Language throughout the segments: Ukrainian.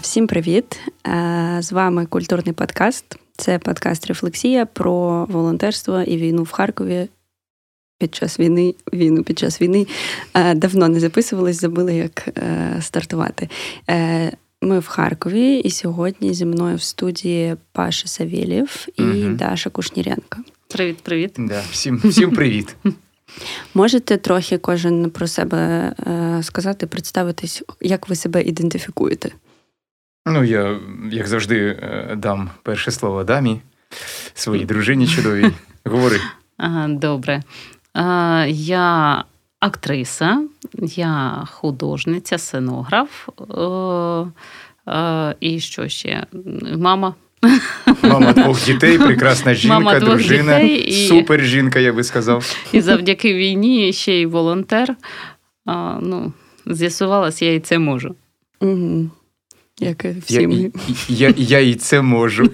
Всім привіт! З вами культурний подкаст. Це подкаст Рефлексія про волонтерство і війну в Харкові під час війни. Війну під час війни давно не записувались, забули, як е, стартувати. Е, ми в Харкові, і сьогодні зі мною в студії Паша Савєлєв і угу. Даша Кушніренко. Привіт, привіт. Да, Всім всім привіт. Можете трохи кожен про себе е, сказати, представитись, як ви себе ідентифікуєте? Ну, я, як завжди, е, дам перше слово дамі, своїй дружині чудовій. Говори. Ага, Добре. А, Я актриса, я художниця, сценограф. О, о, і що ще? Мама. Мама двох дітей, прекрасна жінка, Мама дружина, дітей супер жінка, я би сказав. І завдяки війні ще й волонтер. А, ну, З'ясувалось, я і це можу. Угу. Як всі ми. Я, я, я і це можу.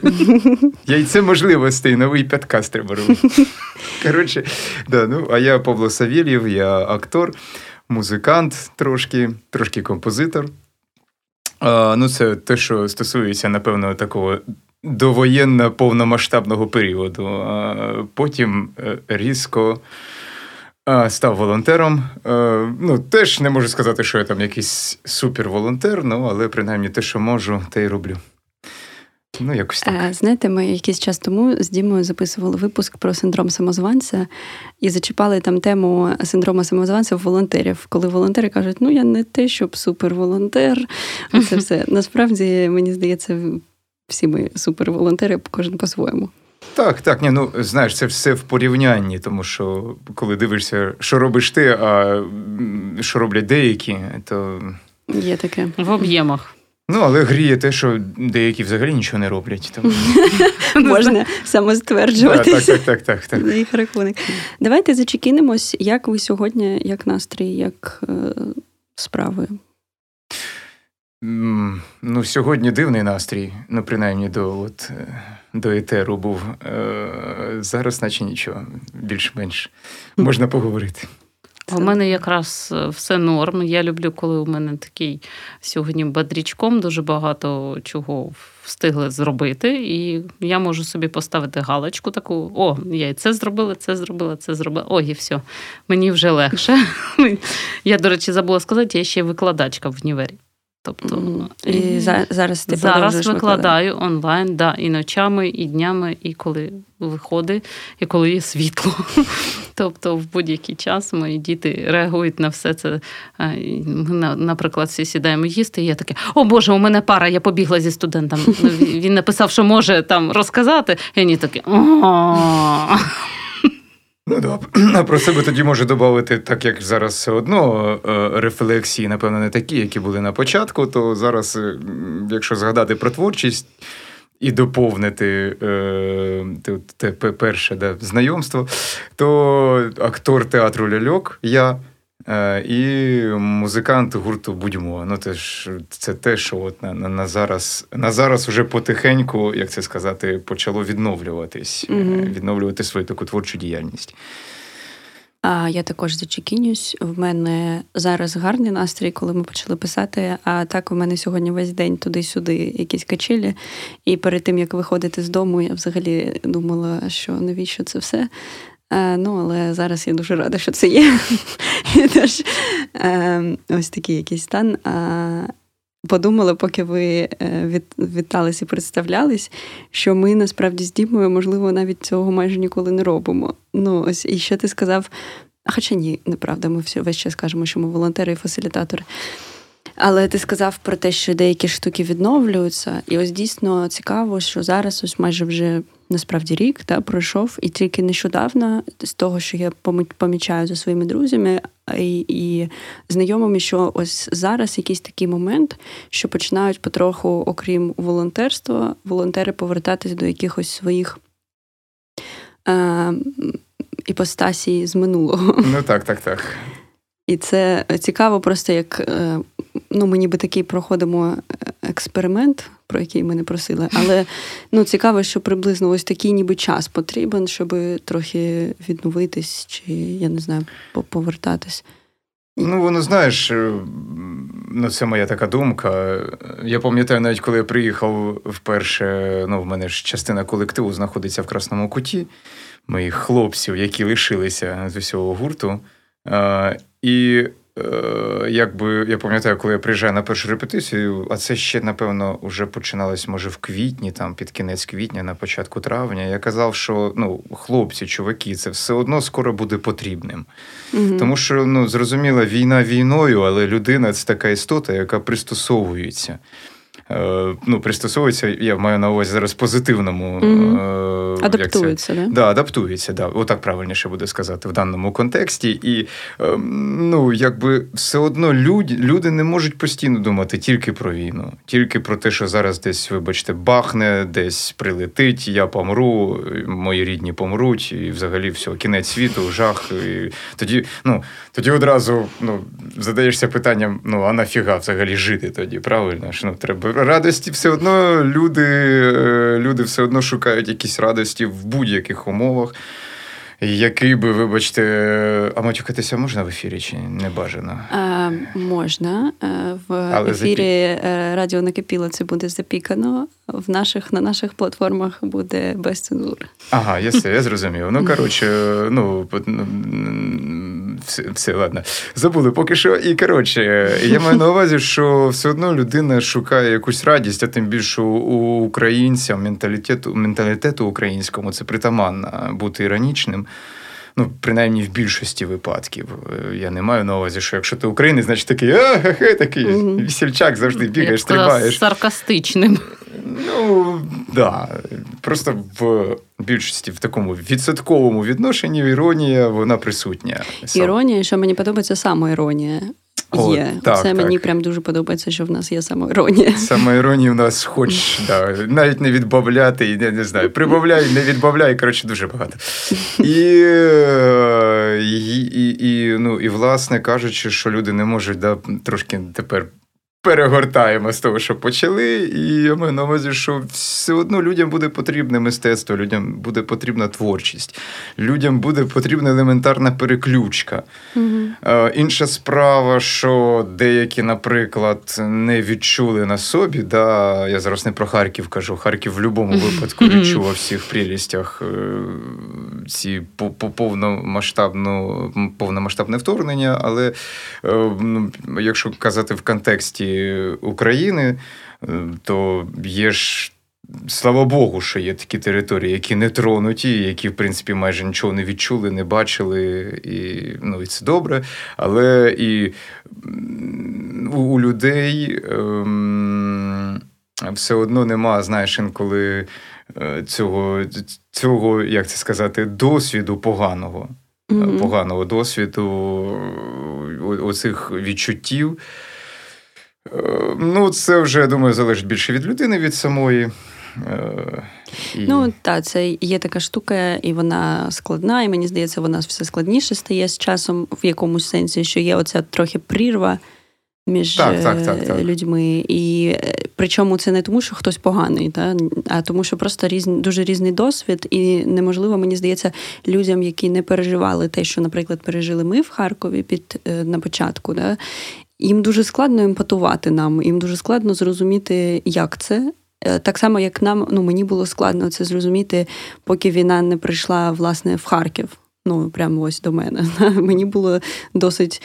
Я і це можливостей, новий підкаст треба робити. Коротше, да, ну, а я Павло Савєлєв, я актор, музикант трошки, трошки композитор. А, Ну, Це те, що стосується, напевно, такого довоєнно повномасштабного періоду. А Потім е, різко. Став волонтером. Ну, Теж не можу сказати, що я там якийсь суперволонтер, ну, але принаймні те, що можу, те й роблю. Ну, якось так. Е, знаєте, ми якийсь час тому з Дімою записували випуск про синдром самозванця і зачіпали там тему синдрому самозванця волонтерів, коли волонтери кажуть, ну я не те, щоб суперволонтер. Це все. Насправді, мені здається, всі ми суперволонтери, кожен по-своєму. Так, так, ні, ну знаєш, це все в порівнянні, тому що коли дивишся, що робиш ти, а що роблять деякі, то є таке в об'ємах. Ну, але гріє те, що деякі взагалі нічого не роблять. Тому... Можна самостверджуватися. Так, так, так, так, так. їх рахунок. Давайте зачекінемось, як ви сьогодні, як настрій, як е, справи. Ну, сьогодні дивний настрій, ну, принаймні до от, е, до етеру був. Е, зараз, наче нічого, більш-менш можна поговорити. У мене якраз е, все норм. Я люблю, коли у мене такий сьогодні бадрічком дуже багато чого встигли зробити, і я можу собі поставити галочку таку: о, я і це зробила, це зробила, це зробила. О, і все, мені вже легше. Я, до речі, забула сказати, я ще викладачка в універі. Тобто і, зараз ти зараз викладаю онлайн, да, і ночами, і днями, і коли виходить, і коли є світло. Тобто, в будь-який час мої діти реагують на все це. Ми, наприклад, всі сідаємо їсти, і я таке: о Боже, у мене пара, я побігла зі студентом. Він написав, що може там розказати, і вони такі. Ну да. А про себе тоді можу додати, так як зараз все одно е, рефлексії, напевно, не такі, які були на початку, то зараз, е, якщо згадати про творчість і доповнити е, те перше да, знайомство, то актор театру Ляльок я. Е, і музикант гурту Будьмо. Ну, це ж це те, що от на на, зараз на зараз уже потихеньку, як це сказати, почало відновлюватись, mm відновлювати свою таку творчу діяльність. А я також зачекінюсь. В мене зараз гарний настрій, коли ми почали писати. А так у мене сьогодні весь день туди-сюди якісь качелі. І перед тим як виходити з дому, я взагалі думала, що навіщо це все. Е, ну, але зараз я дуже рада, що це є. Тож е, ось такий якийсь стан. Подумала, поки ви е, вітались і представлялись, що ми насправді з Дімою, можливо, навіть цього майже ніколи не робимо. Ну, ось і ще ти сказав, хоча ні, неправда, ми весь час кажемо, що ми волонтери і фасилітатори. Але ти сказав про те, що деякі штуки відновлюються, і ось дійсно цікаво, що зараз ось майже вже насправді рік та пройшов, і тільки нещодавно з того, що я помічаю за своїми друзями і, і знайомими, що ось зараз якийсь такий момент, що починають потроху, окрім волонтерства, волонтери повертатись до якихось своїх. Е, іпостасій з минулого. Ну так, так, так. І це цікаво, просто як е, ну, ми ніби такий проходимо е, експеримент, про який ми не просили, але ну, цікаво, що приблизно ось такий ніби час потрібен, щоб трохи відновитись, чи я не знаю, повертатись. Ну, воно знаєш, е, ну це моя така думка. Я пам'ятаю, навіть коли я приїхав вперше, ну, в мене ж частина колективу знаходиться в Красному куті, моїх хлопців, які лишилися з усього гурту. А, І Е, якби я пам'ятаю, коли я приїжджаю на першу репетицію, а це ще, напевно, вже починалось, може, в квітні, там під кінець квітня, на початку травня. Я казав, що ну, хлопці, чуваки, це все одно скоро буде потрібним. Угу. Тому що ну, зрозуміло, війна війною, але людина це така істота, яка пристосовується. Е, ну, пристосовується, я маю на увазі зараз позитивному. Mm-hmm. Адаптується, да? Да, адаптується, да. Отак правильніше буде сказати в даному контексті. І ем, ну, якби все одно люди, люди не можуть постійно думати тільки про війну, тільки про те, що зараз десь, вибачте, бахне, десь прилетить, я помру, мої рідні помруть, і взагалі все, кінець світу, жах. І Тоді ну, тоді одразу ну, задаєшся питанням: ну, а нафіга взагалі жити тоді? Правильно? Що, ну, треба радості все одно люди, е, люди все одно шукають якісь радості в будь-яких умовах. Який би, вибачте, а матюкатися можна в ефірі чи не бажано? А, Можна. Е, в Але ефірі запі... Е, Радіо Накипіло це буде запікано. В наших, На наших платформах буде без цензури. Ага, я все, я зрозумів. Ну, коротше, ну, ну все, все, ладно. Забули поки що. І коротше, я маю на увазі, що все одно людина шукає якусь радість, а тим більше у українцям менталітету, менталітету українському це притаманно бути іронічним. Ну, принаймні в більшості випадків. Я не маю на увазі, що якщо ти українець, значить такий а-ха-ха, такий mm-hmm. весільчак завжди бігаєш, стрибаєш. Саркастичним. Ну, да. Просто в більшості в такому відсотковому відношенні іронія вона присутня. Іронія, що мені подобається самоіронія. О, Є. Так, Це так. мені прям дуже подобається, що в нас є самоіронія. Самоіронії в нас хоч да, навіть не відбавляти, не, не знаю, прибавляй, не відбавляй, коротше, дуже багато. І, і, і, і, ну, і власне кажучи, що люди не можуть да, трошки тепер перегортаємо з того, що почали, і я маю на увазі, що все одно людям буде потрібне мистецтво, людям буде потрібна творчість, людям буде потрібна елементарна переключка. Е, інша справа, що деякі, наприклад, не відчули на собі. Да, Я зараз не про Харків кажу. Харків в будь-якому випадку відчув у всіх прелістях е, ці повномасштабну, повномасштабне вторгнення, але е, ну, якщо казати в контексті. України, е, то є ж. Слава Богу, що є такі території, які не тронуті, які, в принципі, майже нічого не відчули, не бачили, і ну, і це добре. Але і у, у людей ем, все одно нема, знаєш, інколи е, цього, цього, як це сказати, досвіду поганого, mm-hmm. поганого досвіду, оцих відчуттів. Е, ну, це вже, я думаю, залежить більше від людини, від самої. Е, і... Ну, так, це є така штука, і вона складна, і мені здається, вона все складніше стає з часом в якомусь сенсі, що є оця трохи прірва між так, так, так, людьми. І причому це не тому, що хтось поганий, та, а тому, що просто різні, дуже різний досвід, і неможливо, мені здається, людям, які не переживали те, що, наприклад, пережили ми в Харкові під е, на початку. Да, їм дуже складно емпатувати нам, їм дуже складно зрозуміти, як це. Е, так само, як нам, ну мені було складно це зрозуміти, поки війна не прийшла власне в Харків. Ну, прямо ось до мене. Мені було досить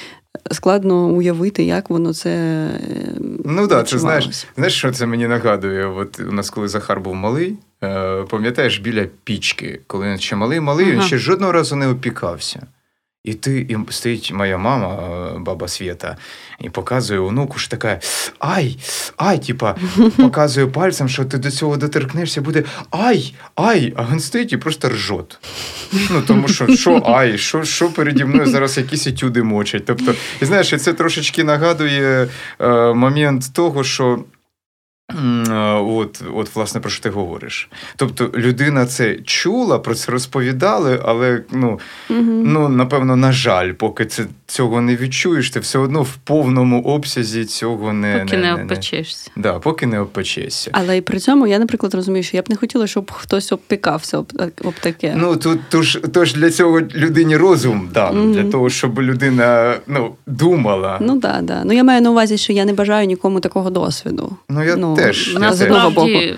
складно уявити, як воно це. Е, ну так, ти знаєш, знаєш, що це мені нагадує? От у нас, коли Захар був малий, е, пам'ятаєш біля пічки, коли він ще малий, малий, ага. він ще жодного разу не опікався. І ти і стоїть моя мама, е, баба Свєта, і показує онуку ж така ай, ай, типа, показує пальцем, що ти до цього доторкнешся, буде ай, ай, а він стоїть і просто ржот. Ну, Тому що що ай, що що переді мною зараз якісь етюди мочать. Тобто, і знаєш, це трошечки нагадує е, момент того, що От, от, власне, про що ти говориш. Тобто людина це чула, про це розповідали, але ну, угу. ну напевно, на жаль, поки це цього не відчуєш, ти все одно в повному обсязі цього не поки не, не, не, обпечешся. Да, поки не обпечешся. Але і при цьому я, наприклад, розумію, що я б не хотіла, щоб хтось обпікався об, об таке. Ну тут тож, тож для цього людині розум да, Мгм. для того, щоб людина ну, думала. Ну да, да. Ну я маю на увазі, що я не бажаю нікому такого досвіду. Ну, я ну, теж. Я з одного Насправді,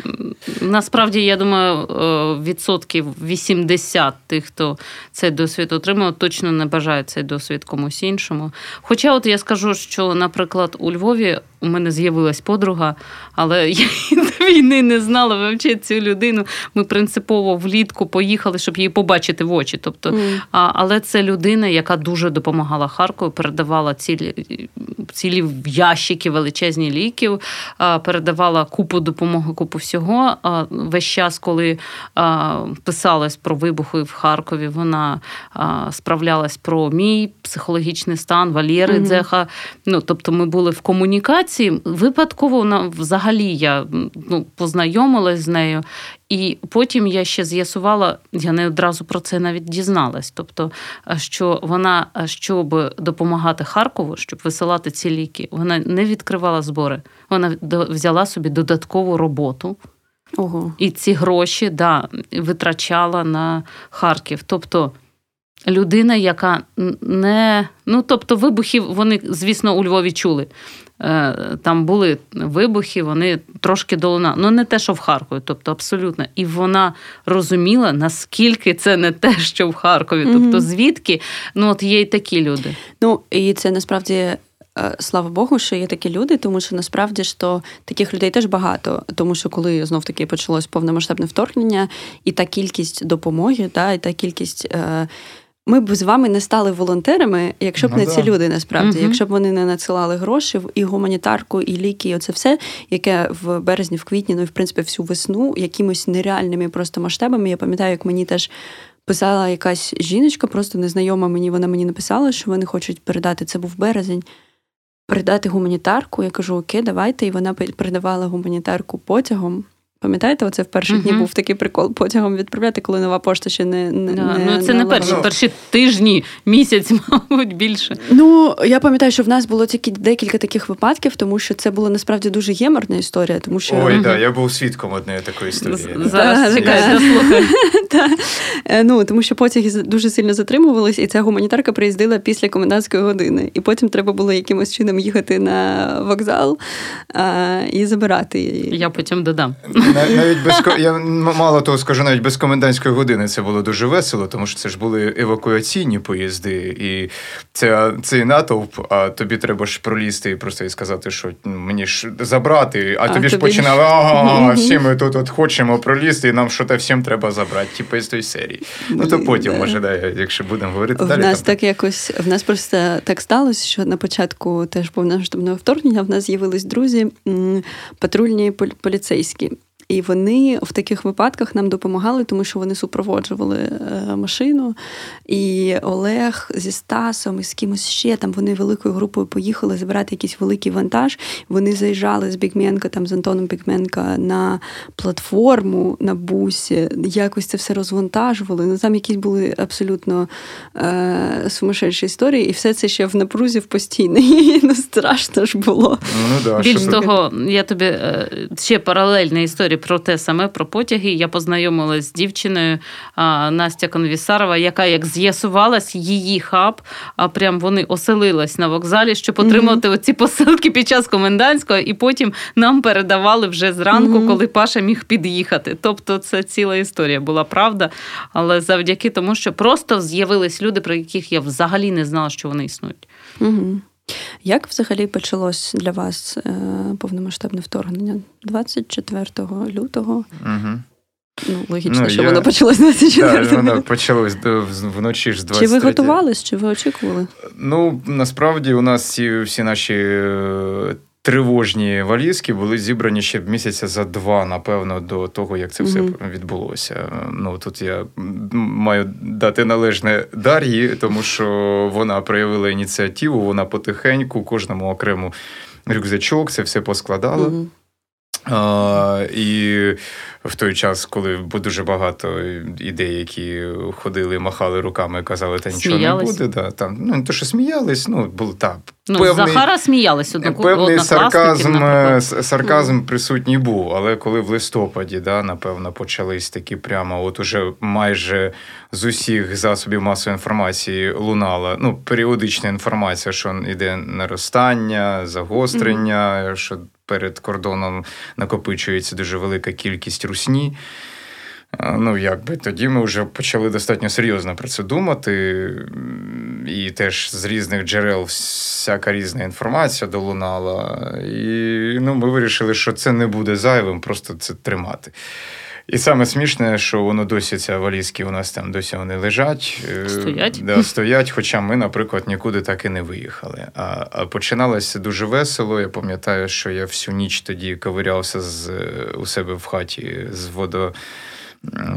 насправді, я думаю, е, відсотків 80 тих, хто цей досвід отримав, точно не бажають цей досвід комусь іншому. Хоча, от я скажу, що, наприклад, у Львові у мене з'явилась подруга, але я до війни не знала взагалі цю людину. Ми принципово влітку поїхали, щоб її побачити в очі. Тобто, Мгм. а, але це людина, яка дуже допомагала Харкову, передавала цілі, цілі ящики величезні ліків, а, передавала купу допомоги, купу всього. А, Весь час, коли а, писалось про вибухи в Харкові, вона а, справлялась про мій психологічний стан, Валєри Мгм. Дзеха. Ну, тобто ми були в комунікації. Випадково вона, взагалі я ну, познайомилась з нею. І потім я ще з'ясувала, я не одразу про це навіть дізналась. Тобто, що вона, щоб допомагати Харкову, щоб висилати ці ліки, вона не відкривала збори. Вона взяла собі додаткову роботу Ого. і ці гроші да, витрачала на Харків. Тобто людина, яка не. Ну, тобто, вибухів вони, звісно, у Львові чули. Е, Там були вибухи, вони трошки долуна. Ну, не те, що в Харкові, тобто абсолютно. І вона розуміла, наскільки це не те, що в Харкові. Тобто, звідки ну, от є й такі люди. Ну і це насправді. е, Слава Богу, що є такі люди, тому що насправді ж то таких людей теж багато. Тому що коли знов таки почалось повномасштабне вторгнення, і та кількість допомоги, та і та кількість. Е, ми б з вами не стали волонтерами, якщо б Ну не да. ці люди, насправді, Мгм. якщо б вони не надсилали гроші і гуманітарку, і ліки, і оце все, яке в березні, в квітні, ну і в принципі всю весну якимось нереальними просто масштабами. Я пам'ятаю, як мені теж писала якась жіночка, просто незнайома мені. Вона мені написала, що вони хочуть передати це був березень. Передати гуманітарку. Я кажу, окей, давайте. І вона передавала гуманітарку потягом. Пам'ятаєте, оце в перші дні був такий прикол потягом відправляти, коли нова пошта ще не, не, Да, не ну, це не перші, Ну. перші тижні, місяць, мабуть, більше. Ну, я пам'ятаю, що в нас було тільки декілька таких випадків, тому що це була насправді дуже геморна історія, тому що Ой, да, я був свідком однієї такої історії. Зараз е, ну, тому що потяги з- дуже сильно затримувались, і ця гуманітарка приїздила після комендантської години. І потім треба було якимось чином їхати на вокзал і забирати її. Я потім додам. На- Навіть без я мало того скажу, навіть без комендантської години це було дуже весело, тому що це ж були евакуаційні поїзди, і це цей натовп, а тобі треба ж пролізти і просто і сказати, що ну, мені ж забрати, а, А тобі тобі ж- починали, ага, всі ми тут от хочемо пролізти, і нам що то всім треба забрати, типу з тої серії. Ну то потім, да. може, да, якщо будемо говорити В далі. нас там- так якось в нас просто так сталося, що на початку теж повномасштабного вторгнення в нас з'явились друзі патрульні полі- поліцейські. І вони в таких випадках нам допомагали, тому що вони супроводжували е, машину. І Олег зі Стасом і з кимось ще там вони великою групою поїхали забирати якийсь великий вантаж. Вони заїжджали з Бікменка, там з Антоном Бікменка на платформу на бусі, якось це все розвантажували. Ну там якісь були абсолютно е, сумасшедші історії, і все це ще в напрузі в постійній. Ну страшно ж було. Ну, ну, да, Більш того, я тобі е, ще паралельна історія про те саме, про потяги. Я познайомилась з дівчиною а, Настя Конвісарова, яка, як з'ясувалась, її хаб, а прям вони оселилась на вокзалі, щоб отримати оці посилки під час комендантського, і потім нам передавали вже зранку, Мгм. коли Паша міг під'їхати. Тобто, це ціла історія була правда. Але завдяки тому, що просто з'явились люди, про яких я взагалі не знала, що вони існують. Угу. Як взагалі почалось для вас е, повномасштабне вторгнення? 24 лютого. Угу. Ну, логічно, Ну, що я- воно почалось 24 Так, воно почалось до- вночі ж з Чи ви готувались, чи ви очікували? Ну, насправді у нас всі, всі наші е, тривожні валізки були зібрані ще місяця за два, напевно, до того, як це все Мгм. відбулося. Ну тут я маю дати належне Дар'ї, тому що вона проявила ініціативу, вона потихеньку кожному окрему рюкзачок, це все поскладала. Мгм. А, І в той час, коли дуже багато ідей, які ходили, махали руками, казали, та нічого сміялись. не буде. Да, там, Ну, не то, що сміялись, ну, було так. Ну, певний, Захара сміялись однаку, Певний сарказм е, сарказм присутній був, але коли в листопаді, да, напевно, почались такі прямо, от уже майже з усіх засобів масової інформації лунала ну, періодична інформація, що йде наростання, загострення, mm-hmm. що перед кордоном накопичується дуже велика кількість русні. Ну, якби тоді ми вже почали достатньо серйозно про це думати, і теж з різних джерел всяка різна інформація долунала. І ну, ми вирішили, що це не буде зайвим, просто це тримати. І саме смішне, що воно досі ця валізки у нас там досі вони лежать, е, стоять, да, стоять. Хоча ми, наприклад, нікуди так і не виїхали. А а починалося дуже весело. Я пам'ятаю, що я всю ніч тоді ковирявся з у себе в хаті з водо,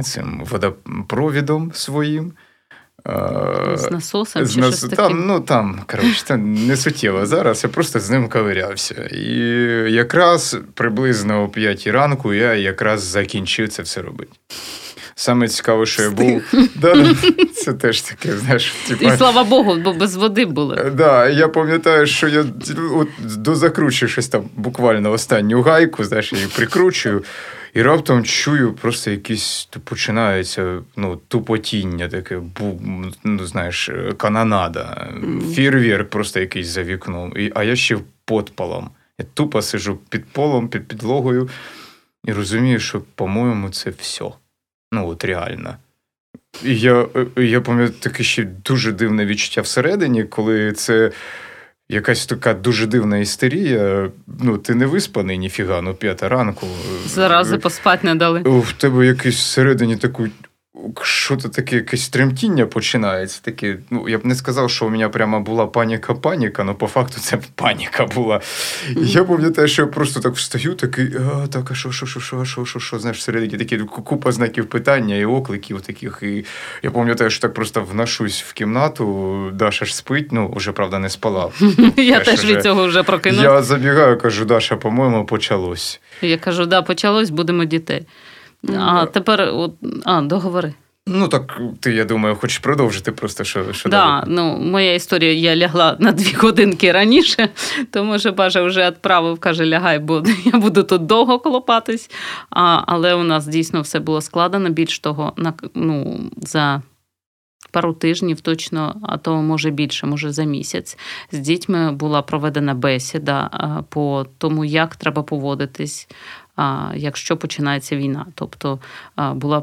цим водопровідом своїм. З насосом з чи нас... щось там, ну там, коротше, там не суттєво зараз, я просто з ним ковирявся. І якраз приблизно о п'ятій ранку я якраз закінчив це все робити. Саме цікаво, що я був. Да, Це теж таке, знаєш. Типа... І слава Богу, бо без води були. Да, Я пам'ятаю, що я от, дозакручую щось там буквально останню гайку, знаєш, я її прикручую. І раптом чую, просто якісь починається ну, тупотіння, таке, бу, ну, знаєш, канонада, фірвір просто якийсь за вікном. І, А я ще подпалом. Я тупо сижу під полом, під підлогою, і розумію, що, по-моєму, це все. Ну, от реально. І я я пам'ятаю таке ще дуже дивне відчуття всередині, коли це якась така дуже дивна істерія. Ну, ти не виспаний, ніфіга, ну п'ята ранку. Зарази поспати не дали. В тебе якийсь всередині таку що то таке якесь тремтіння починається. Таке, ну я б не сказав, що у мене прямо була паніка-паніка, але по факту це паніка була. І я пам'ятаю, що я просто так встаю, такий, а так, а що, що, що, що, що, що, що, знаєш, всередині такі купа знаків питання і окликів таких. І я пам'ятаю, що так просто вношусь в кімнату, Даша ж спить, ну вже правда не спала. Я теж від цього вже прокинув. Я забігаю, кажу, Даша, по-моєму, почалось. Я кажу, да, почалось, будемо дітей. А тепер от, а, договори. Ну так ти, я думаю, хочеш продовжити просто що що да, далі? Ну, моя історія, я лягла на дві годинки раніше, тому що Бажа вже відправив, каже, лягай, бо я буду тут довго колопатись. А, Але у нас дійсно все було складено. Більш того, на, ну, за пару тижнів точно, а то може більше, може за місяць. З дітьми була проведена бесіда по тому, як треба поводитись якщо починається війна. Тобто була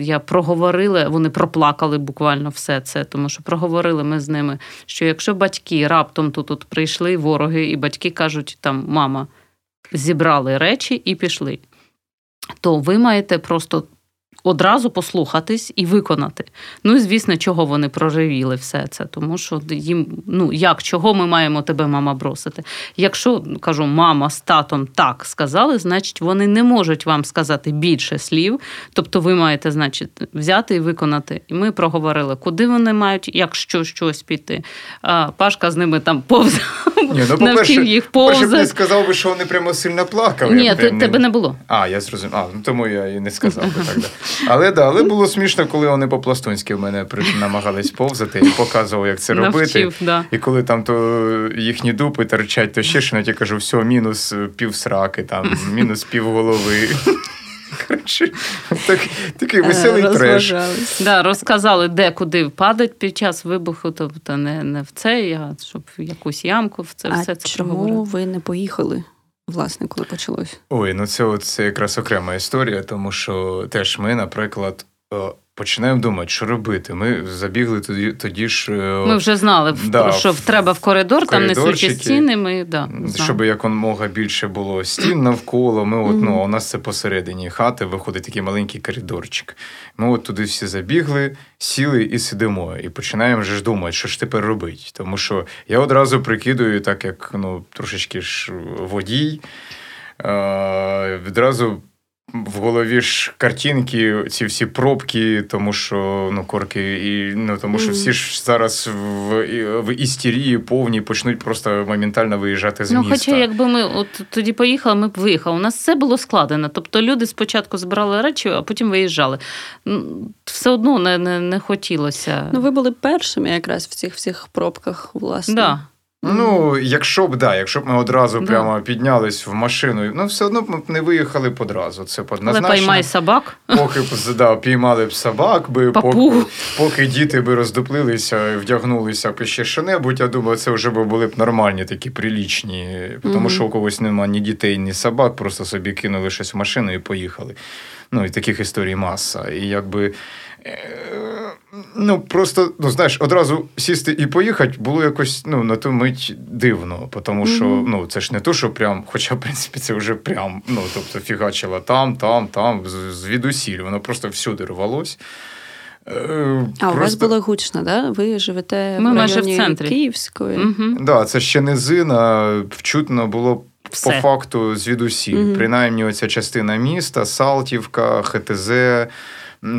я проговорила, вони проплакали буквально все це, тому що проговорили ми з ними, що якщо батьки раптом тут, тут прийшли вороги, і батьки кажуть, там мама зібрали речі і пішли. То ви маєте просто одразу послухатись і виконати. Ну і звісно, чого вони проривіли все це, тому що їм, ну як, чого ми маємо тебе, мама, бросити? Якщо кажу, мама з татом так сказали, значить вони не можуть вам сказати більше слів. Тобто ви маєте, значить, взяти і виконати. І ми проговорили, куди вони мають, якщо щось піти. А, Пашка з ними там повз. Ні, ну, по-перше, їх повзати. По-перше, не сказав би, що вони прямо сильно плакали. Ні, тебе не було. А, я зрозумів. А, ну тому я і не сказав би так. Да. Але да, але було смішно, коли вони по-пластунськи в мене намагались повзати і показував, як це робити. Навчив, да. І коли там то їхні дупи торчать, то ще що я кажу, все, мінус пів сраки, там, мінус пів голови. Коротше, так, Такий веселий треш. Да, Розказали, де куди впадать під час вибуху, тобто не не в це, а щоб в якусь ямку в це а все це чому ви не поїхали? Власне, коли почалось? Ой, ну це, це якраз окрема історія, тому що теж ми, наприклад, починаємо думати, що робити. Ми забігли тоді тоді ж. Е, ми вже знали, да, що треба в коридор, там несучі стіни. Ми, да, Щоб якомога більше було стін навколо. Ми от, ну, У нас це посередині хати виходить такий маленький коридорчик. Ми от туди всі забігли, сіли і сидимо. І починаємо вже ж думати, що ж тепер робити. Тому що я одразу прикидую, так як ну, трошечки ж водій. Е, Відразу в голові ж картинки, ці всі пробки, тому що ну, корки, і ну тому що всі ж зараз в в істерії повні почнуть просто моментально виїжджати з ну, міста. Хоча, якби ми от тоді поїхали, ми б виїхали. У нас все було складено. Тобто люди спочатку збирали речі, а потім виїжджали. Все одно не не, не хотілося. Ну, ви були першими якраз в цих всіх пробках, власне. Да. Ну, якщо б да, якщо б ми одразу да. прямо піднялись в машину, ну все одно б ми не виїхали б одразу. Це Але поймай собак. Поки б да, піймали б собак, би поки, поки діти би роздуплилися вдягнулися б ще що-небудь, я думаю, це вже були б нормальні такі прилічні. Тому mm-hmm. що у когось немає ні дітей, ні собак, просто собі кинули щось в машину і поїхали. Ну і таких історій маса. І якби. Ну, просто, ну, знаєш, одразу сісти і поїхати було якось ну, на ту мить дивно, тому що mm-hmm. ну, це ж не то, що прям, хоча, в принципі, це вже прям, ну, тобто, фігачила там, там, там, звідусіль, воно просто всюди рвалось. Е, а просто... у вас було гучно, да? Ви живете Ми в майже в центрі Київської. Так, угу. да, це ще низина, вчутно було Все. по факту звідусіль. Угу. Принаймні, оця частина міста, Салтівка, ХТЗ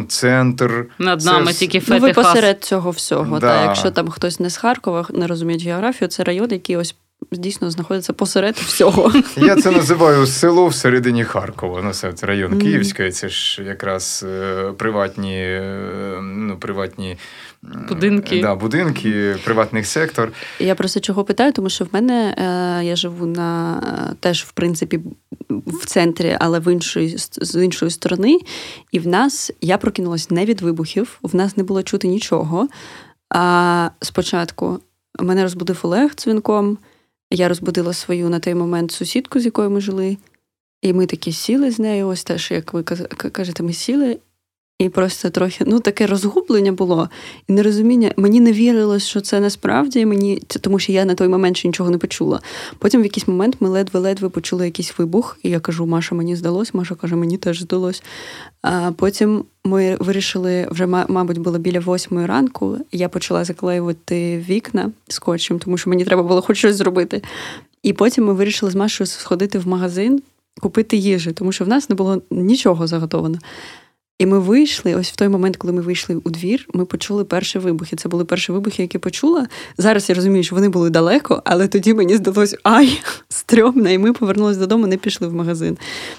центр. Над нами це... тільки Ну, ви посеред цього всього. Да. Та, якщо там хтось не з Харкова, не розуміє географію, це район, який ось. Дійсно знаходиться посеред всього. Я це називаю село всередині Харкова. Ну, це район mm. Київський, це ж якраз е, приватні е, ну, приватні будинки, да, будинки, приватний сектор. Я просто чого питаю, тому що в мене е, я живу на е, теж в принципі в центрі, але в іншої з іншої сторони. І в нас я прокинулась не від вибухів, в нас не було чути нічого. А спочатку мене розбудив Олег дзвінком. Я розбудила свою на той момент сусідку, з якою ми жили. І ми такі сіли з нею, ось теж, як ви кажете, ми сіли, і просто трохи ну таке розгублення було і нерозуміння. Мені не вірилось, що це насправді мені, тому що я на той момент ще нічого не почула. Потім в якийсь момент ми ледве-ледве почули якийсь вибух, і я кажу, Маша, мені здалось, Маша каже, мені теж здалось. А потім ми вирішили, вже, мабуть, було біля восьмої ранку. Я почала заклеювати вікна скотчем, тому що мені треба було хоч щось зробити. І потім ми вирішили з Машою сходити в магазин, купити їжі, тому що в нас не було нічого заготовано. І ми вийшли. Ось в той момент, коли ми вийшли у двір, ми почули перші вибухи. Це були перші вибухи, які почула. Зараз я розумію, що вони були далеко, але тоді мені здалось ай, стрьомно, і ми повернулися додому, не пішли в магазин.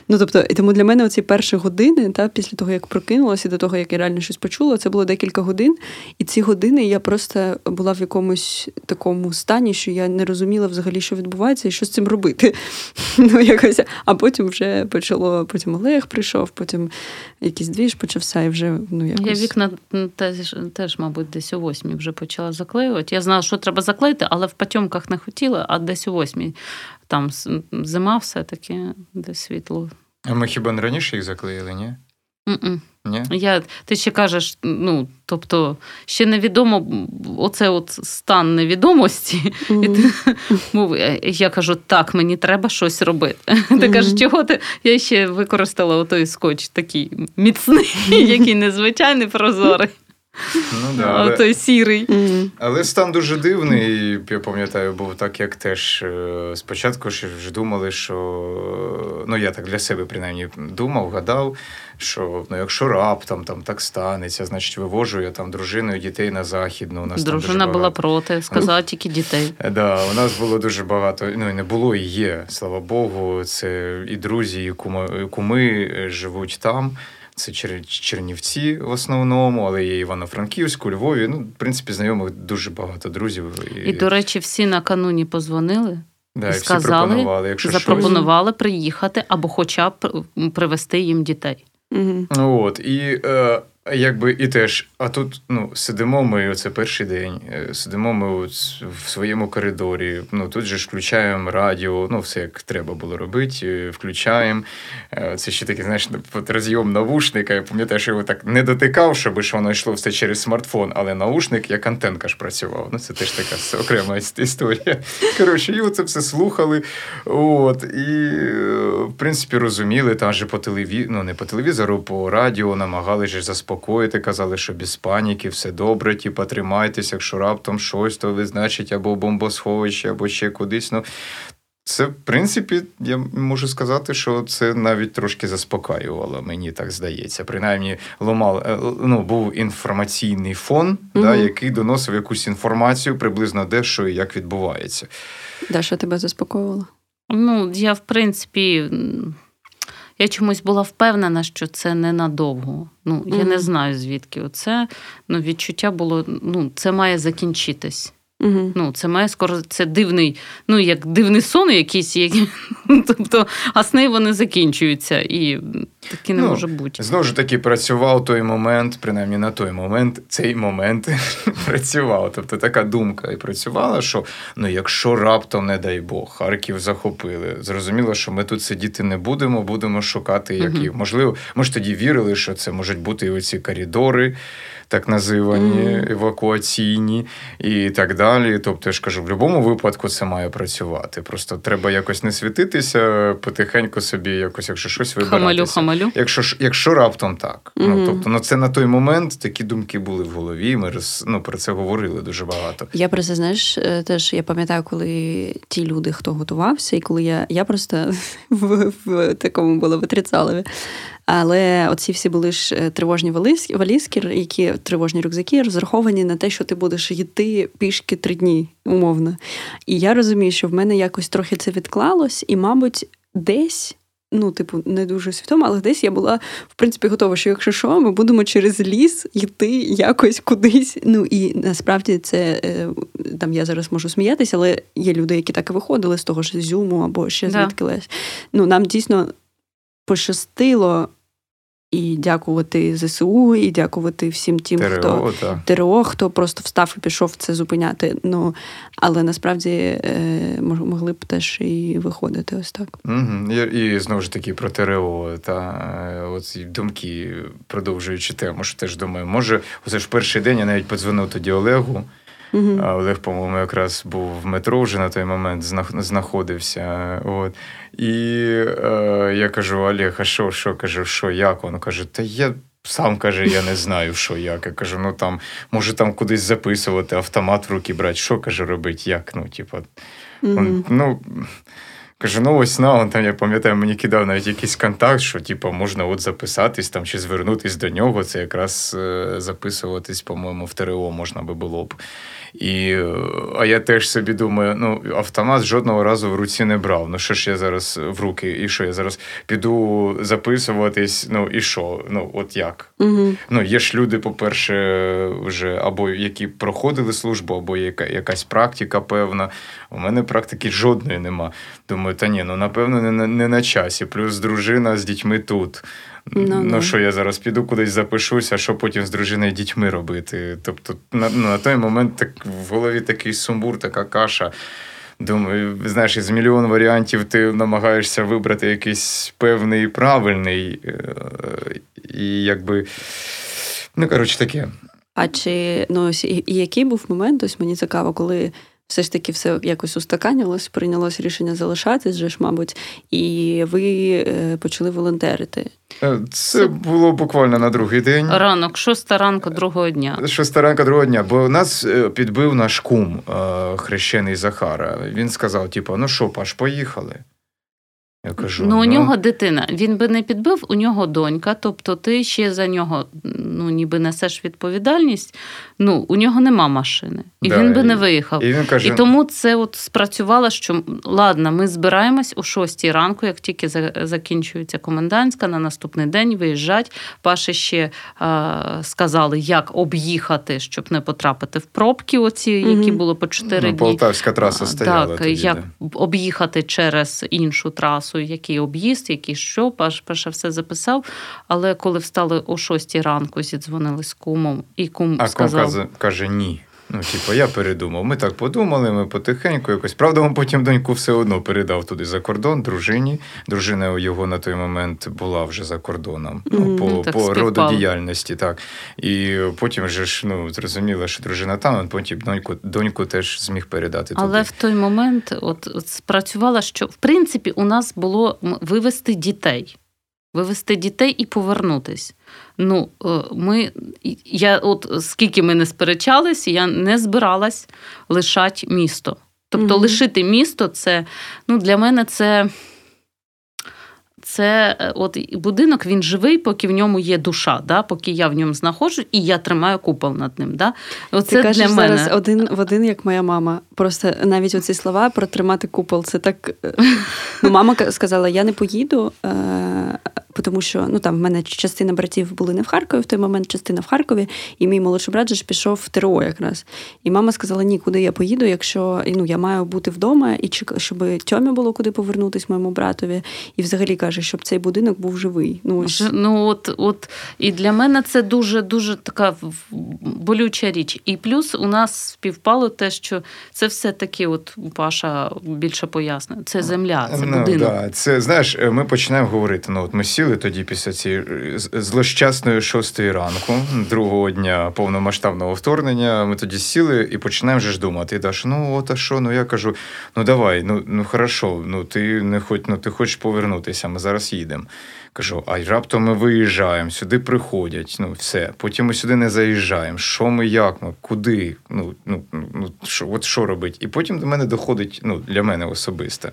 Ну тобто, і тому для мене оці перші години, та після того як прокинулася, до того як я реально щось почула, це було декілька годин. І ці години я просто була в якомусь такому стані, що я не розуміла взагалі, що відбувається, і що з цим робити. Ну якось, а потім вже почало. Потім Олег прийшов, потім якісь дві ж почався і вже ну якось... Я вікна теж, теж, мабуть, десь о восьмій вже почала заклеювати. Я знала, що треба заклеїти, але в патьомках не хотіла, а десь о восьмій там зима все-таки, де світло. А ми хіба не раніше їх заклеїли, ні? Mm-mm. Ні? Я, Ти ще кажеш, ну, тобто, ще невідомо оце от стан невідомості. Mm-hmm. І ти, мов, Я кажу, так, мені треба щось робити. Mm-hmm. Ти кажеш, чого ти? Я ще використала отой скотч такий міцний, який незвичайний прозорий. Ну, да, але... Той сірий. Mm-hmm. Але стан дуже дивний. Я пам'ятаю, був так, як теж е, спочатку ж думали, що ну я так для себе принаймні думав, гадав, що ну, якщо раптом там так станеться, значить вивожу я там дружиною дітей на західну. У нас Дружина там була проти, сказала тільки дітей. Да, У нас було дуже багато. Ну і не було, і є. Слава Богу, це і друзі, і куми, куми живуть там. Це Чернівці в основному, але є Івано-Франківську, Львові. Ну, в принципі, знайомих дуже багато друзів. І, і до речі, всі накануні позвонили. Да, і сказали, якщо запропонували щось... приїхати або хоча б привезти їм дітей. Угу. От, І е, Якби і теж, а тут ну, сидимо ми, оце перший день, е, сидимо ми от в своєму коридорі. Ну тут же ж включаємо радіо, ну все як треба було робити. Е, включаємо. Е, це ще такий, знаєш, розйом навушника. Я пам'ятаю, що його так не дотикав, щоб воно йшло все через смартфон, але наушник як антенка ж працював. Ну це теж така окрема історія. Коротше, і оце все слухали. От, І в принципі розуміли, там же по телевізору, ну не по телевізору, по радіо намагалися заспокоїти заспокоїти, казали, що без паніки, все добре, типа тримайтеся, якщо раптом щось, то ви значить або бомбосховище, або ще кудись. Ну, це, в принципі, я можу сказати, що це навіть трошки заспокаювало, мені так здається. Принаймні, ломав, е, ну, був інформаційний фон, угу. да, який доносив якусь інформацію приблизно де, що і як відбувається. Да, що тебе заспокоювало? Ну, я, в принципі, я чомусь була впевнена, що це ненадовго. Ну, я mm-hmm. не знаю, звідки оце. Ну, відчуття було, ну, це має закінчитись. Угу. Ну, Це має скоро це дивний, ну як дивний сон, якийсь, які, тобто, а сни вони закінчуються, і таки не ну, може бути. Знову ж таки, працював той момент, принаймні на той момент, цей момент працював. Тобто така думка і працювала, що ну, якщо раптом, не дай Бог, Харків захопили, зрозуміло, що ми тут сидіти не будемо, будемо шукати, які угу. можливо. Ми ж тоді вірили, що це можуть бути і оці коридори так називані mm. евакуаційні і так далі. Тобто, я ж кажу, в будь-якому випадку це має працювати. Просто треба якось не світитися, потихеньку собі, якось, якщо щось вибиратися. Хамалю, хамалю. Якщо якщо раптом так. Mm. Ну, тобто, ну це на той момент такі думки були в голові. Ми роз, ну, про це говорили дуже багато. Я про це знаєш, е, теж я пам'ятаю, коли ті люди, хто готувався, і коли я я просто в, в такому була в Отрицалові. Але оці всі були ж е, тривожні валізки, які тривожні рюкзаки розраховані на те, що ти будеш йти пішки три дні, умовно. І я розумію, що в мене якось трохи це відклалось, і, мабуть, десь. Ну, типу, не дуже свідомо, але десь я була в принципі готова, що якщо що, ми будемо через ліс йти якось кудись. Ну і насправді це е, там я зараз можу сміятися, але є люди, які так і виходили з того ж зюму або ще звідки лесь. Ну нам дійсно пощастило і дякувати ЗСУ, і дякувати всім тим, ТРО, хто та. ТРО, хто просто встав і пішов це зупиняти. Ну але насправді е, могли б теж і виходити ось так. Угу. І, і знову ж таки про ТРО та е, оці думки, продовжуючи тему, що теж думаю, може, оце ж перший день я навіть подзвонив тоді Олегу. Угу. Олег, по-моєму, якраз був в метро вже на той момент знаходився. От. І е, я кажу: Олег, а що, що кажу, що, як? Він каже, та я. Сам каже, я не знаю, що як. Я кажу, ну там, може там кудись записувати, автомат в руки брати. Що каже, робити, як? Ну, типу, mm-hmm. ну, Каже, ну ось на, он там, я пам'ятаю, мені кидав навіть якийсь контакт, що типу, можна от записатись там чи звернутись до нього. Це якраз е, записуватись, по-моєму, в ТРО можна би було б. І, А я теж собі думаю, ну, автомат жодного разу в руці не брав. Ну, що ж я зараз в руки, і що я зараз піду записуватись, ну і що? Ну, от як? Угу. Ну, Є ж люди, по-перше, вже або які проходили службу, або яка, якась практика певна. У мене практики жодної нема. Думаю, та ні, ну напевно, не, не на часі. Плюс дружина з дітьми тут. Ну, ну що я зараз піду кудись запишуся, а що потім з дружиною і дітьми робити. Тобто, на ну, на той момент так в голові такий сумбур, така каша. Думаю, знаєш, із мільйон варіантів ти намагаєшся вибрати якийсь певний правильний. Е, і якби, ну, коротше, таке. А чи ну, і який був момент, ось мені цікаво, коли все ж таки все якось устаканілось, прийнялось рішення залишатись, же ж, мабуть, і ви е, почали волонтерити. Е, це було буквально на другий день. Ранок, шоста ранку другого дня. Шоста ранку другого дня, бо нас е, підбив наш кум хрещений Захара. Він сказав: типу, ну що, Паш, поїхали. Я кажу, ну, у ну... нього дитина. Він би не підбив, у нього донька, тобто ти ще за нього ну, ніби несеш відповідальність. Ну, у нього нема машини, і да, він би і, не виїхав. І, він каже... і тому це от спрацювало, що ладно, ми збираємось о 6 ранку, як тільки закінчується комендантська, на наступний день виїжджать. Паші ще а, сказали, як об'їхати, щоб не потрапити в пробки, оці, які були по 4 ну, дні. Полтавська траса стояла. Так, тоді, як да. об'їхати через іншу трасу часу, який об'їзд, який що, Паш, Паша все записав. Але коли встали о 6 ранку, зідзвонили з кумом, і кум а сказав... кум каже, каже ні. Ну, типу, я передумав. Ми так подумали, ми потихеньку якось. Правда, він потім доньку все одно передав туди за кордон, дружині. Дружина його на той момент була вже за кордоном mm, по так, по роду діяльності. так. І потім вже ж ну, зрозуміло, що дружина там, він потім доньку доньку теж зміг передати. туди. Але в той момент от, от спрацювала, що в принципі у нас було вивести дітей. Вивести дітей і повернутись. Ну, е, ми, я от скільки ми не сперечались, я не збиралась лишати місто. Тобто mm-hmm. лишити місто, це ну, для мене це це е, от будинок він живий, поки в ньому є душа, да? поки я в ньому знаходжу, і я тримаю купол над ним. Да? Оце Ти кажеш для мене. зараз один в один, як моя мама. Просто навіть оці слова про тримати купол. Це так. Е, ну, Мама сказала: я не поїду. Тому що ну там в мене частина братів були не в Харкові в той момент, частина в Харкові, і мій молодший брат же пішов в ТРО якраз. І мама сказала: Ні, куди я поїду, якщо ну, я маю бути вдома, і щоб Тьомі було куди повернутися моєму братові. І взагалі каже, щоб цей будинок був живий. Ну, ось. ну от, от і для мене це дуже дуже така болюча річ. І плюс у нас співпало те, що це все таки, от Паша більше пояснює, це земля, це ну, будинок. Да. Це знаєш, ми починаємо говорити. Ну от ми сіли сиділи тоді після цієї злощасної шостої ранку, другого дня повномасштабного вторгнення. Ми тоді сіли і починаємо вже ж думати. Даш, ну от а що? Ну я кажу: ну давай, ну ну хорошо, ну ти не хоч, ну ти хочеш повернутися, ми зараз їдемо. Кажу, а раптом ми виїжджаємо, сюди приходять. Ну, все. Потім ми сюди не заїжджаємо. Що ми, як ми, куди? Ну, ну, ну що, от що робить? І потім до мене доходить, ну, для мене особисто.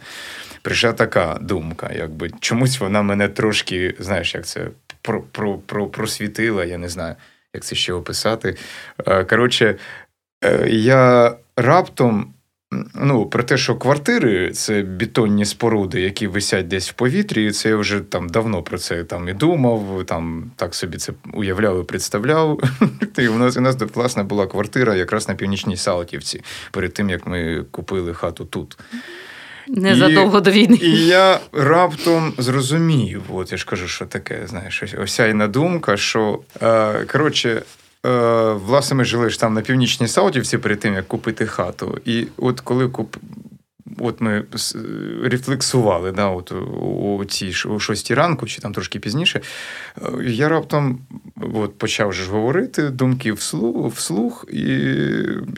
Прийшла така думка, якби чомусь вона мене трошки, знаєш, як це про, про, про, просвітила, я не знаю, як це ще описати. Е, коротше, е, я раптом ну, про те, що квартири це бетонні споруди, які висять десь в повітрі, і це я вже там давно про це там і думав, там так собі це уявляв і представляв. І у нас у нас власне була квартира якраз на північній Салтівці, перед тим як ми купили хату тут. Незадовго до війни. І я раптом зрозумів, от я ж кажу, що таке, знаєш, осяйна думка, що е, коротше, Е, власне, ми жили ж там на північній Саудівці перед тим, як купити хату. І от коли куп... От ми рефлексували да, от у цій у шостій ранку, чи там трошки пізніше, е, я раптом от почав ж говорити думки вслух, вслух, і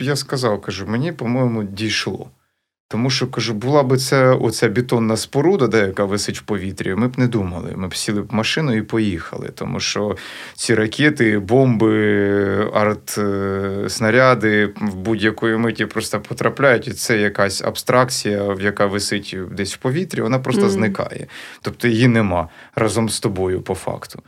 я сказав, кажу, мені, по-моєму, дійшло. Тому що кажу, була б це оця бетонна споруда, де яка висить в повітрі, ми б не думали. Ми б сіли б в машину і поїхали. Тому що ці ракети, бомби, арт-снаряди в будь-якої миті просто потрапляють, і це якась абстракція, яка висить десь в повітрі, вона просто mm-hmm. зникає. Тобто її нема разом з тобою, по факту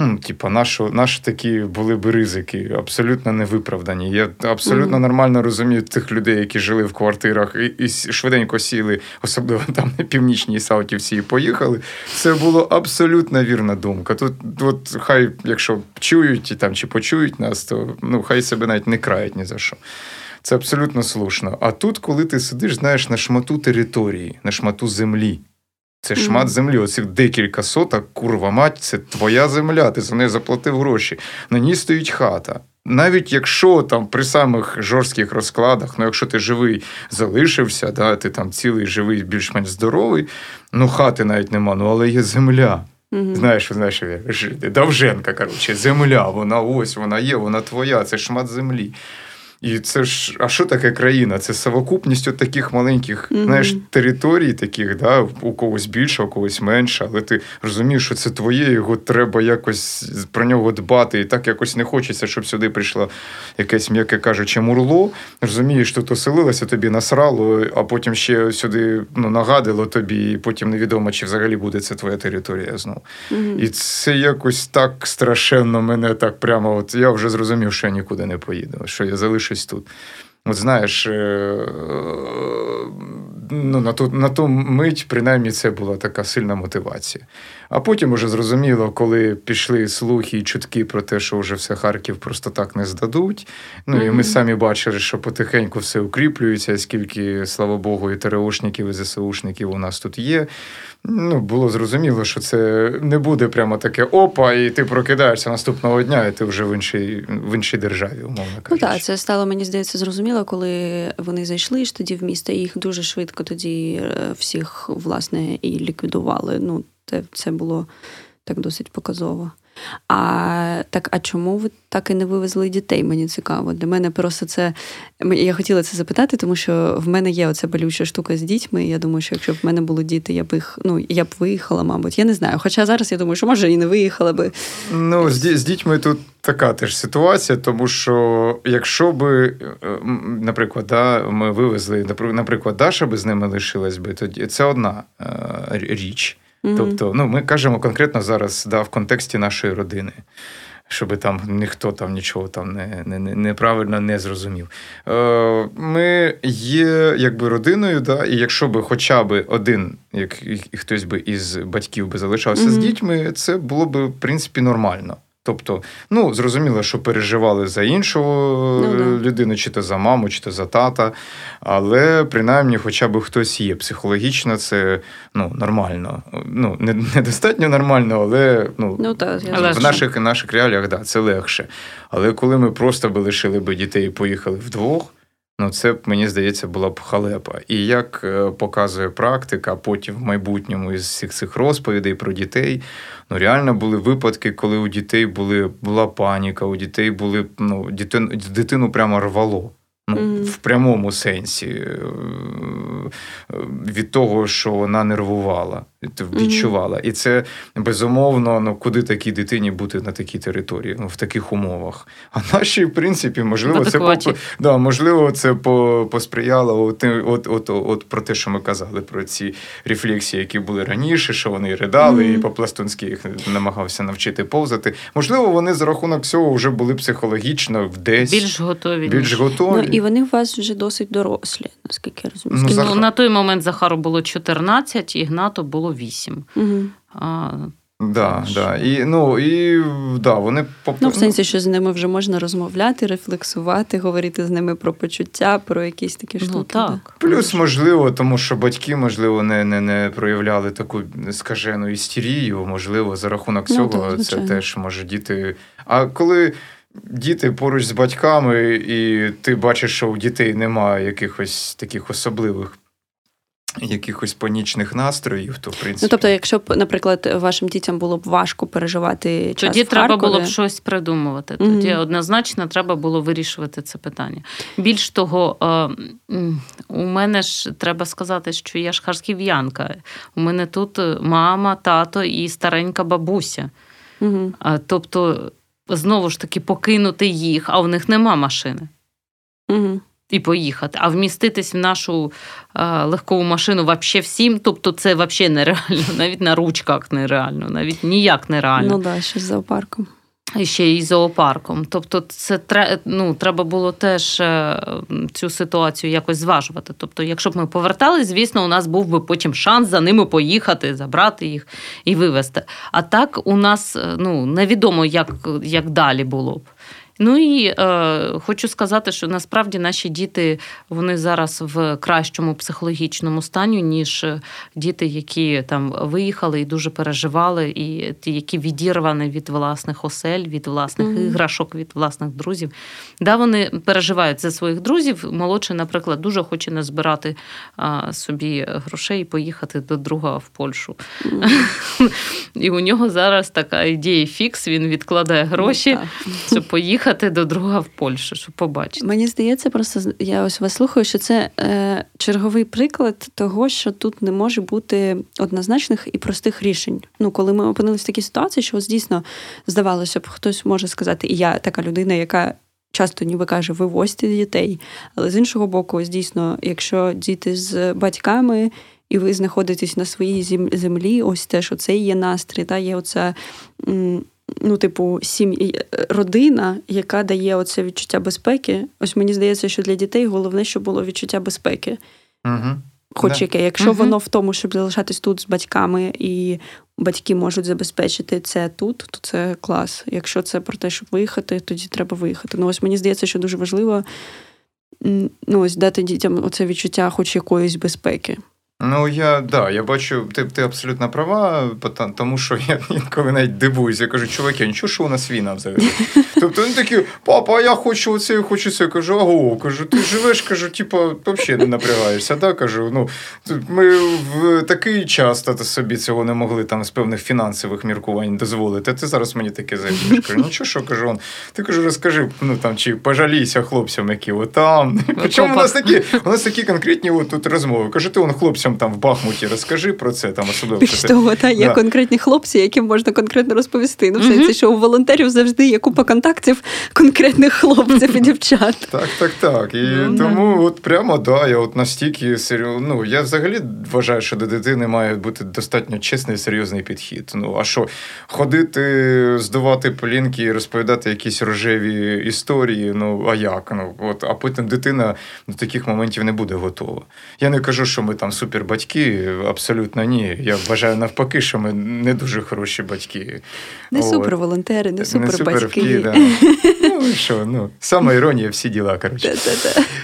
ну, типа, наші, наші такі були б ризики, абсолютно невиправдані. Я абсолютно mm-hmm. нормально розумію тих людей, які жили в квартирах і, і швиденько сіли, особливо там на північній Саутівці, і поїхали. Це було абсолютно вірна думка. Тут, от хай, якщо чують там чи почують нас, то ну, хай себе навіть не крають ні за що. Це абсолютно слушно. А тут, коли ти сидиш, знаєш, на шмату території, на шмату землі. Це шмат землі, оцих декілька соток, курва мать, це твоя земля, ти за неї заплатив гроші. На ній стоїть хата. Навіть якщо там при самих жорстких розкладах, ну якщо ти живий залишився, да, ти там цілий живий, більш-менш здоровий, ну хати навіть нема, ну але є земля. Mm-hmm. Знаєш, знаєш, Довженка, коротше, земля, вона ось, вона є, вона твоя, це шмат землі. І це ж, а що таке країна? Це совокупність от таких маленьких mm-hmm. знаєш, територій, таких, да, у когось більше, у когось менше, але ти розумієш, що це твоє, його треба якось про нього дбати. І так якось не хочеться, щоб сюди прийшло якесь, м'яке кажучи, мурло. Розумієш, тут оселилося, тобі насрало, а потім ще сюди ну, нагадило тобі, і потім невідомо, чи взагалі буде це твоя територія знову. Mm-hmm. І це якось так страшенно мене так прямо. От я вже зрозумів, що я нікуди не поїду, що я залишу щось тут. От знаєш, е, ну, на ту на ту мить, принаймні, це була така сильна мотивація. А потім уже зрозуміло, коли пішли слухи і чутки про те, що вже все Харків просто так не здадуть. Ну mm-hmm. і ми самі бачили, що потихеньку все укріплюється, скільки, слава Богу, і ТРОшників, і ЗСУшників у нас тут є. Ну, було зрозуміло, що це не буде прямо таке опа, і ти прокидаєшся наступного дня, і ти вже в іншій в іншій державі, умовно кажучи. Ну так, це стало, мені здається, зрозуміло, коли вони зайшли ж тоді в місто, їх дуже швидко тоді е, всіх власне і ліквідували. Ну, це, це було так досить показово. А так, а чому ви так і не вивезли дітей? Мені цікаво. Для мене просто це я хотіла це запитати, тому що в мене є оця болюча штука з дітьми. Я думаю, що якщо б в мене були діти, я б їх ну я б виїхала, мабуть. Я не знаю. Хоча зараз я думаю, що може і не виїхала би. Ну з, з дітьми тут така теж ситуація, тому що якщо би, е, наприклад, да, ми вивезли, наприклад, Даша би з ними лишилась би, тоді це одна е, річ. Mm-hmm. Тобто, ну ми кажемо конкретно зараз да, в контексті нашої родини. Щоб там ніхто там нічого там не, не, не, неправильно не зрозумів. Е, Ми є якби родиною, да, і якщо би хоча б один, як і хтось би із батьків би залишався mm-hmm. з дітьми, це було б в принципі нормально. Тобто, ну зрозуміло, що переживали за іншу ну, да. людину, чи то за маму, чи то за тата, але принаймні, хоча б хтось є. Психологічно це ну, нормально. Ну, не, Недостатньо нормально, але ну, ну так, в наших наших реаліях да, це легше. Але коли ми просто би лишили би дітей і поїхали вдвох. Ну, це мені здається була б халепа. І як е, показує практика, потім в майбутньому із всіх цих розповідей про дітей, ну реально були випадки, коли у дітей були була паніка, у дітей були ну, дитину, дитину прямо рвало. Ну, в прямому сенсі е, від того, що вона нервувала, відчувала. Mm. І це безумовно, ну куди такій дитині бути на такій території, ну в таких умовах. А наші, в принципі, можливо, це по, да, можливо, це по, посприяло от, от, от, от, про те, що ми казали, про ці рефлексії, які були раніше, що вони ридали, mm. і по-пластунськи їх намагався навчити повзати. Можливо, вони за рахунок цього вже були психологічно десь більш готові. Більш готові. Ну, і вони у вас вже досить дорослі, наскільки я розумію. Ну, Захар... На той момент Захару було 14, Ігнату було 8. Угу. А, Да, да. І, ну, і, да, вони поп... Ну, в сенсі, що з ними вже можна розмовляти, рефлексувати, говорити з ними про почуття, про якісь такі ну, штуки. Ну, так. Плюс, можливо, тому що батьки, можливо, не не, не проявляли таку скажену істерію, можливо, за рахунок ну, цього ну, так, це теж може діти. А коли діти поруч з батьками, і ти бачиш, що у дітей немає якихось таких особливих. Якихось панічних настроїв, то в принципі... Ну, тобто, якщо б, наприклад, вашим дітям було б важко переживати час тоді в треба було б щось придумувати. Mm-hmm. однозначно треба було вирішувати це питання. Більш того, у мене ж треба сказати, що я ж харків'янка. У мене тут мама, тато і старенька бабуся. Mm-hmm. Тобто знову ж таки покинути їх, а у них нема машини. Угу. І поїхати, а вміститись в нашу а, легкову машину вообще всім, тобто це взагалі нереально, навіть на ручках нереально, навіть ніяк нереально. Ну да, ще з зоопарком. І ще і зоопарком. Тобто, це ну, треба було теж е, цю ситуацію якось зважувати. Тобто, якщо б ми повертались, звісно, у нас був би потім шанс за ними поїхати, забрати їх і вивезти. А так у нас е, ну, невідомо, як, як далі було б. Ну і е, хочу сказати, що насправді наші діти вони зараз в кращому психологічному стані, ніж діти, які там виїхали і дуже переживали, і ті, які відірвані від власних осель, від власних mm-hmm. іграшок, від власних друзів. Да, Вони переживають за своїх друзів. Молодший, наприклад, дуже хоче назбирати а, собі грошей і поїхати до друга в Польщу. Mm-hmm. І у нього зараз така ідея фікс. Він відкладає гроші, mm-hmm. щоб поїхати поїхати до друга в Польщу, щоб побачити. Мені здається, просто я ось вас слухаю, що це е, черговий приклад того, що тут не може бути однозначних і простих рішень. Ну, коли ми опинилися в такій ситуації, що ось дійсно здавалося б, хтось може сказати, і я така людина, яка. Часто ніби каже, вивозьте дітей. Але з іншого боку, ось дійсно, якщо діти з батьками, і ви знаходитесь на своїй землі, ось теж оце є настрій, та є оця ну, типу, сім'ї е, родина, яка дає оце відчуття безпеки. Ось мені здається, що для дітей головне, щоб було відчуття безпеки. Угу. Хоч да. яке, якщо угу. воно в тому, щоб залишатись тут з батьками, і батьки можуть забезпечити це тут, то це клас. Якщо це про те, щоб виїхати, тоді треба виїхати. Ну, ось мені здається, що дуже важливо ну, ось дати дітям оце відчуття хоч якоїсь безпеки. Ну, я да, я бачу, ти ти абсолютно права, тому що я інколи навіть дивуюся. Я кажу, чуваки, нічого, що у нас війна взагалі. Тобто вони такі, папа, я хочу оце, я хочу це. Я кажу, аго, кажу, ти живеш, кажу, типу, взагалі не напрягаєшся. Да? Кажу, ну, Ми в такий час та собі цього не могли там з певних фінансових міркувань дозволити. Ти зараз мені таке заявиш. Кажу, нічого, що кажу, ти кажу, розкажи, ну там чи пожалійся хлопцям, які отам. Причому у нас такі, у нас такі конкретні от тут розмови. Кажу, ти он хлопцям хлопцям там в Бахмуті розкажи про це там особливо. Більш того, та є да. конкретні хлопці, яким можна конкретно розповісти. Ну, все mm-hmm. це що у волонтерів завжди є купа контактів конкретних хлопців і дівчат. Так, так, так. І mm-hmm. тому от прямо да, я от настільки серйозно. Ну я взагалі вважаю, що до дитини має бути достатньо чесний і серйозний підхід. Ну а що ходити, здувати полінки і розповідати якісь рожеві історії? Ну а як? Ну от а потім дитина до таких моментів не буде готова. Я не кажу, що ми там супер супер батьки, абсолютно ні. Я вважаю навпаки, що ми не дуже хороші батьки. Не супер волонтери, не супер, не батьки. Да. Ну що, ну, сама іронія, всі діла. коротше.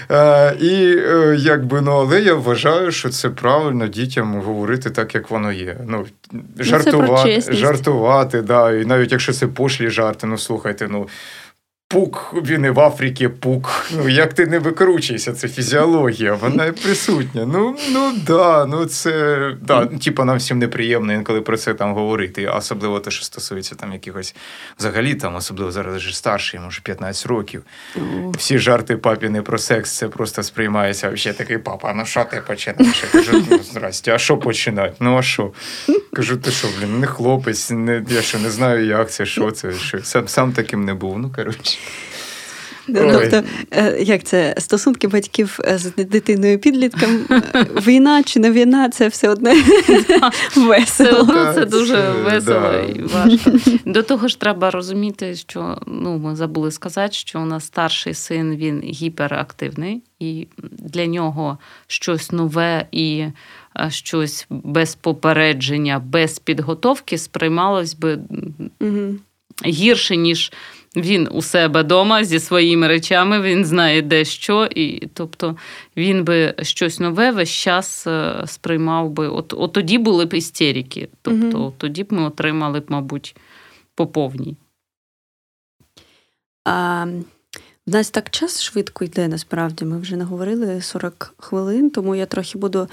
А, І е, якби ну, але я вважаю, що це правильно дітям говорити так, як воно є. Ну, ну Жартувати, жартувати, да. І навіть якщо це пошлі жарти, ну слухайте, ну. Пук, він і в Африці пук. Ну, як ти не викручуєшся, це фізіологія, вона присутня. Ну, ну да, ну це да, типа нам всім неприємно інколи про це там говорити. Особливо те, що стосується там якихось взагалі, там, особливо зараз вже старший, може 15 років. Всі жарти папіни про секс, це просто сприймається. Ще такий папа, ну що ти починаєш? Я кажу, ну здрасте, а що починати? Ну а що? Кажу, ти що, блін, не хлопець, не, я що не знаю, як це, що це, що сам сам таким не був. Ну коротше. Тобто, е, як це стосунки батьків е, з дитиною підлітком, е, війна чи не війна, це все одне весело. Це дуже весело і важко. До того ж, треба розуміти, що ну ми забули сказати, що у нас старший син він гіперактивний, і для нього щось нове і щось без попередження, без підготовки сприймалось би гірше, ніж він у себе вдома зі своїми речами, він знає де що, і тобто він би щось нове весь час е, сприймав би. От от тоді були б істерики. Тобто угу. тоді б ми отримали б, мабуть, по повній. А, в нас так час швидко йде, насправді. Ми вже наговорили 40 хвилин, тому я трохи буду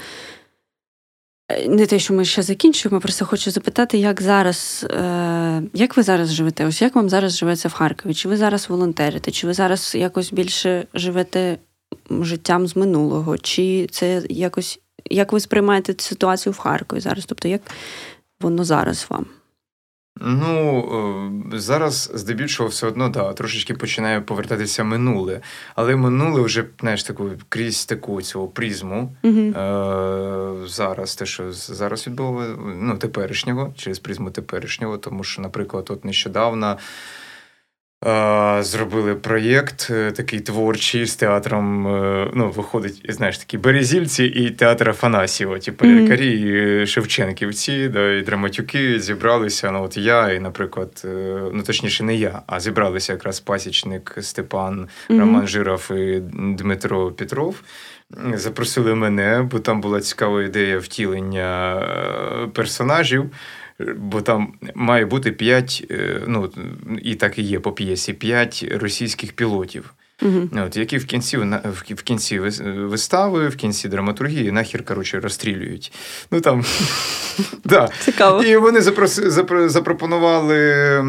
не те, що ми ще закінчуємо, просто хочу запитати, як зараз, е, як ви зараз живете? Ось як вам зараз живеться в Харкові? Чи ви зараз волонтерите? Чи ви зараз якось більше живете життям з минулого? Чи це якось як ви сприймаєте ситуацію в Харкові зараз? Тобто, як воно зараз вам? Ну е, зараз здебільшого все одно да, трошечки починає повертатися минуле, але минуле вже знаєш, таку крізь таку цього призму uh е- зараз, те, що зараз відбувається, ну теперішнього, через призму теперішнього, тому що, наприклад, от нещодавно. Зробили проєкт е, такий творчий з театром. Е, ну, виходить, знаєш, такі Березільці і театр Афанасіва, типу mm-hmm. лікарі і Шевченківці, да, і драматюки зібралися. Ну, от я, і, наприклад, е, ну точніше, не я, а зібралися якраз пасічник Степан mm-hmm. Роман Жиров і Дмитро Петров. Запросили мене, бо там була цікава ідея втілення персонажів бо там має бути п'ять, е, ну і так і є по п'єсі, п'ять російських пілотів. Угу. От, Які в кінці в кінці вистави, в кінці драматургії нахер коротше, розстрілюють. Ну там да. Цікаво. І вони запропонували е,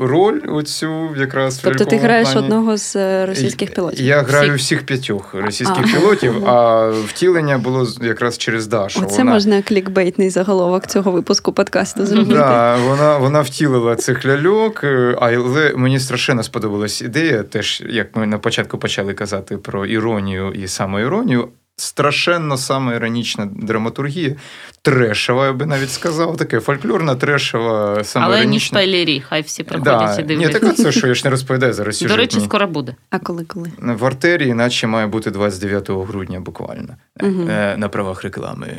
роль оцю якраз. Тобто ти граєш плані. одного з е, російських пілотів? Я граю всіх п'ятьох російських а. пілотів, а втілення було якраз через Дашу. Оце вона... можна клікбейтний заголовок цього випуску подкасту зробити. Да, Вона вона втілила цих ляльок, е, але мені страшенно сподобалась ідея теж, як ми на початку почали казати про іронію і самоіронію, страшенно самоіронічна драматургія, трешова, я би навіть сказав, таке фольклорна, трешова, самоіронічна. Але не шпайлері, хай всі приходять да. і дивляться. Ні, так це що, я ж не розповідаю зараз сюжетні. До речі, скоро буде. А коли коли? В артері, іначе має бути 29 грудня буквально. Угу. На правах реклами.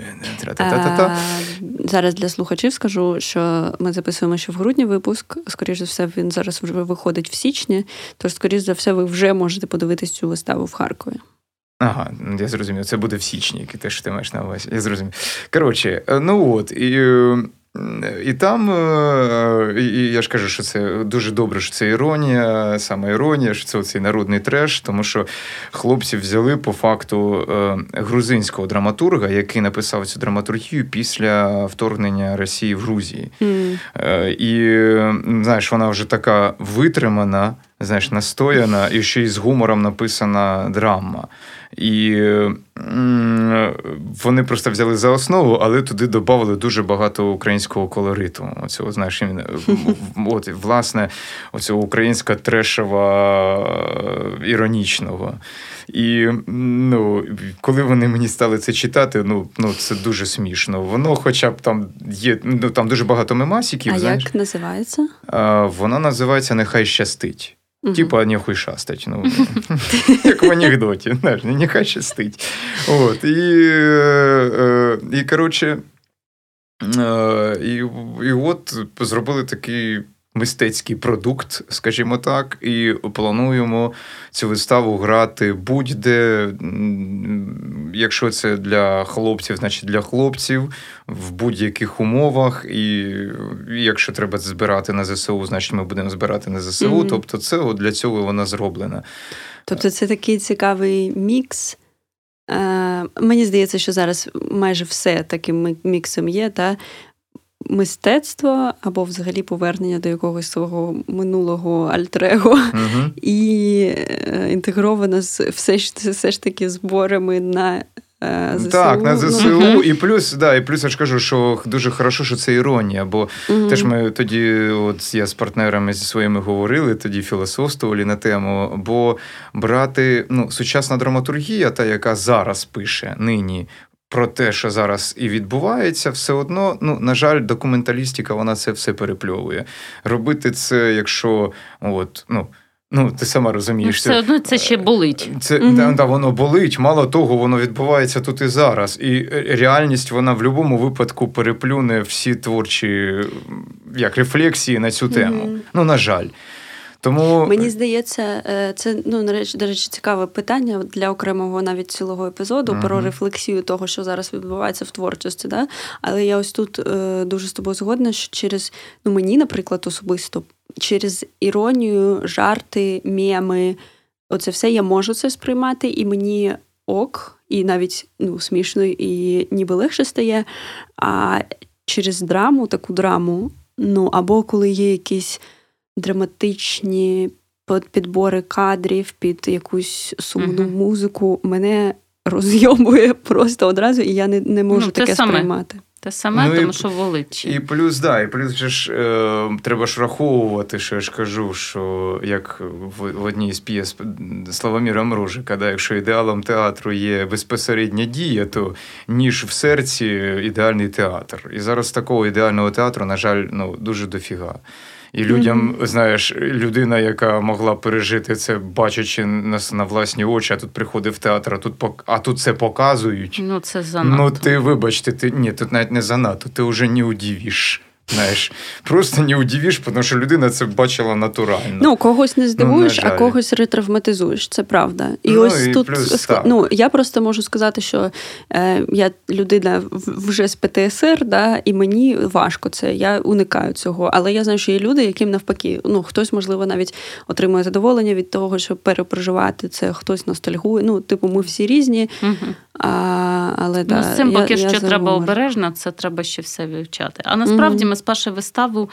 А, зараз для слухачів скажу, що ми записуємо ще в грудні випуск. Скоріше за все, він зараз вже виходить в січні, тож, скоріш за все, ви вже можете подивитись цю виставу в Харкові. Ага, я зрозумів, це буде в січні, те, що ти маєш на увазі. Я зрозумів. Коротше, ну от, і і там, е, і я ж кажу, що це дуже добре, що це іронія, саме іронія, що це цей народний треш, тому що хлопці взяли по факту е, грузинського драматурга, який написав цю драматургію після вторгнення Росії в Грузії. Mm. І знаєш, вона вже така витримана, знаєш, настояна, і ще й з гумором написана драма. І вони просто взяли за основу, але туди додали дуже багато українського колориту. Оцього, знаєш, от, власне, оцього українська трешова е, іронічного. І ну, коли вони мені стали це читати, ну ну це дуже смішно. Воно, хоча б там є, ну там дуже багато мемасіків. А знаєш. як називається? А, Воно називається Нехай щастить. Угу. Типа нехуй шастать. Ну, Як в анекдоті, знаєш, нехай щастить. От, І, е, і коротше, е, і, і от зробили такий мистецький продукт, скажімо так, і плануємо цю виставу грати будь-де. Якщо це для хлопців, значить для хлопців в будь-яких умовах. І якщо треба збирати на ЗСУ, значить ми будемо збирати на ЗСУ. Mm-hmm. Тобто, це для цього вона зроблена. Тобто, це такий цікавий мікс. Е, Мені здається, що зараз майже все таким міксом є. Та? Мистецтво або взагалі повернення до якогось свого минулого альтрего угу. і е, інтегровано з все ж все ж таки зборами на. Е, ЗСУ. Так, на ЗСУ, uh і плюс, да, і плюс я ж кажу, що дуже хорошо, що це іронія. Бо uh теж ми тоді, от я з партнерами зі своїми говорили, тоді філософствували на тему. Бо брати ну, сучасна драматургія, та яка зараз пише нині, про те, що зараз і відбувається, все одно, ну, на жаль, документалістика вона це все перепльовує. Робити це, якщо от, ну. Ну, ти сама розумієш. Все одно це ще болить. Це угу. да, да, воно болить. Мало того, воно відбувається тут і зараз. І реальність вона в будь-якому випадку переплюне всі творчі як рефлексії на цю тему. Угу. Ну, на жаль. Тому мені здається, е, це ну на речі, до речі, цікаве питання для окремого навіть цілого епізоду uh-huh. про рефлексію того, що зараз відбувається в творчості. Да? Але я ось тут е, дуже з тобою згодна, що через ну мені, наприклад, особисто через іронію, жарти, меми, оце все я можу це сприймати, і мені ок, і навіть ну смішно, і ніби легше стає. А через драму, таку драму, ну або коли є якісь драматичні підбори кадрів під якусь сумну uh-huh. музику, мене розйомує просто одразу, і я не не можу ну, таке саме. сприймати. Те саме, ну, тому і, що волить. І плюс, да, і плюс ж е, треба ж враховувати, що я ж кажу, що як в, в одній з п'єс Славоміра Мружика, да, якщо ідеалом театру є безпосередня дія, то ніж в серці ідеальний театр. І зараз такого ідеального театру, на жаль, ну дуже дофіга. І людям, mm-hmm. знаєш, людина, яка могла пережити це, бачачи нас на власні очі, а тут приходив в театр, а тут а тут це показують. Ну, це занадто. Ну, ти вибачте, ти ні, тут навіть не занадто, ти вже не удивиш. Знаєш, просто не удивиш, тому що людина це бачила натурально. Ну, когось не ну, здивуєш, ну, а когось ретравматизуєш, це правда. І ну, ось і тут плюс, ну, я просто можу сказати, що е, я людина вже з ПТСР, да, і мені важко це. Я уникаю цього. Але я знаю, що є люди, яким навпаки, ну хтось, можливо, навіть отримує задоволення від того, щоб перепроживати це, хтось ностальгує. Ну, типу, ми всі різні. Угу. А, але, ну, да, З цим поки я, що я треба обережно, це треба ще все вивчати. А насправді. Угу ми спершу виставу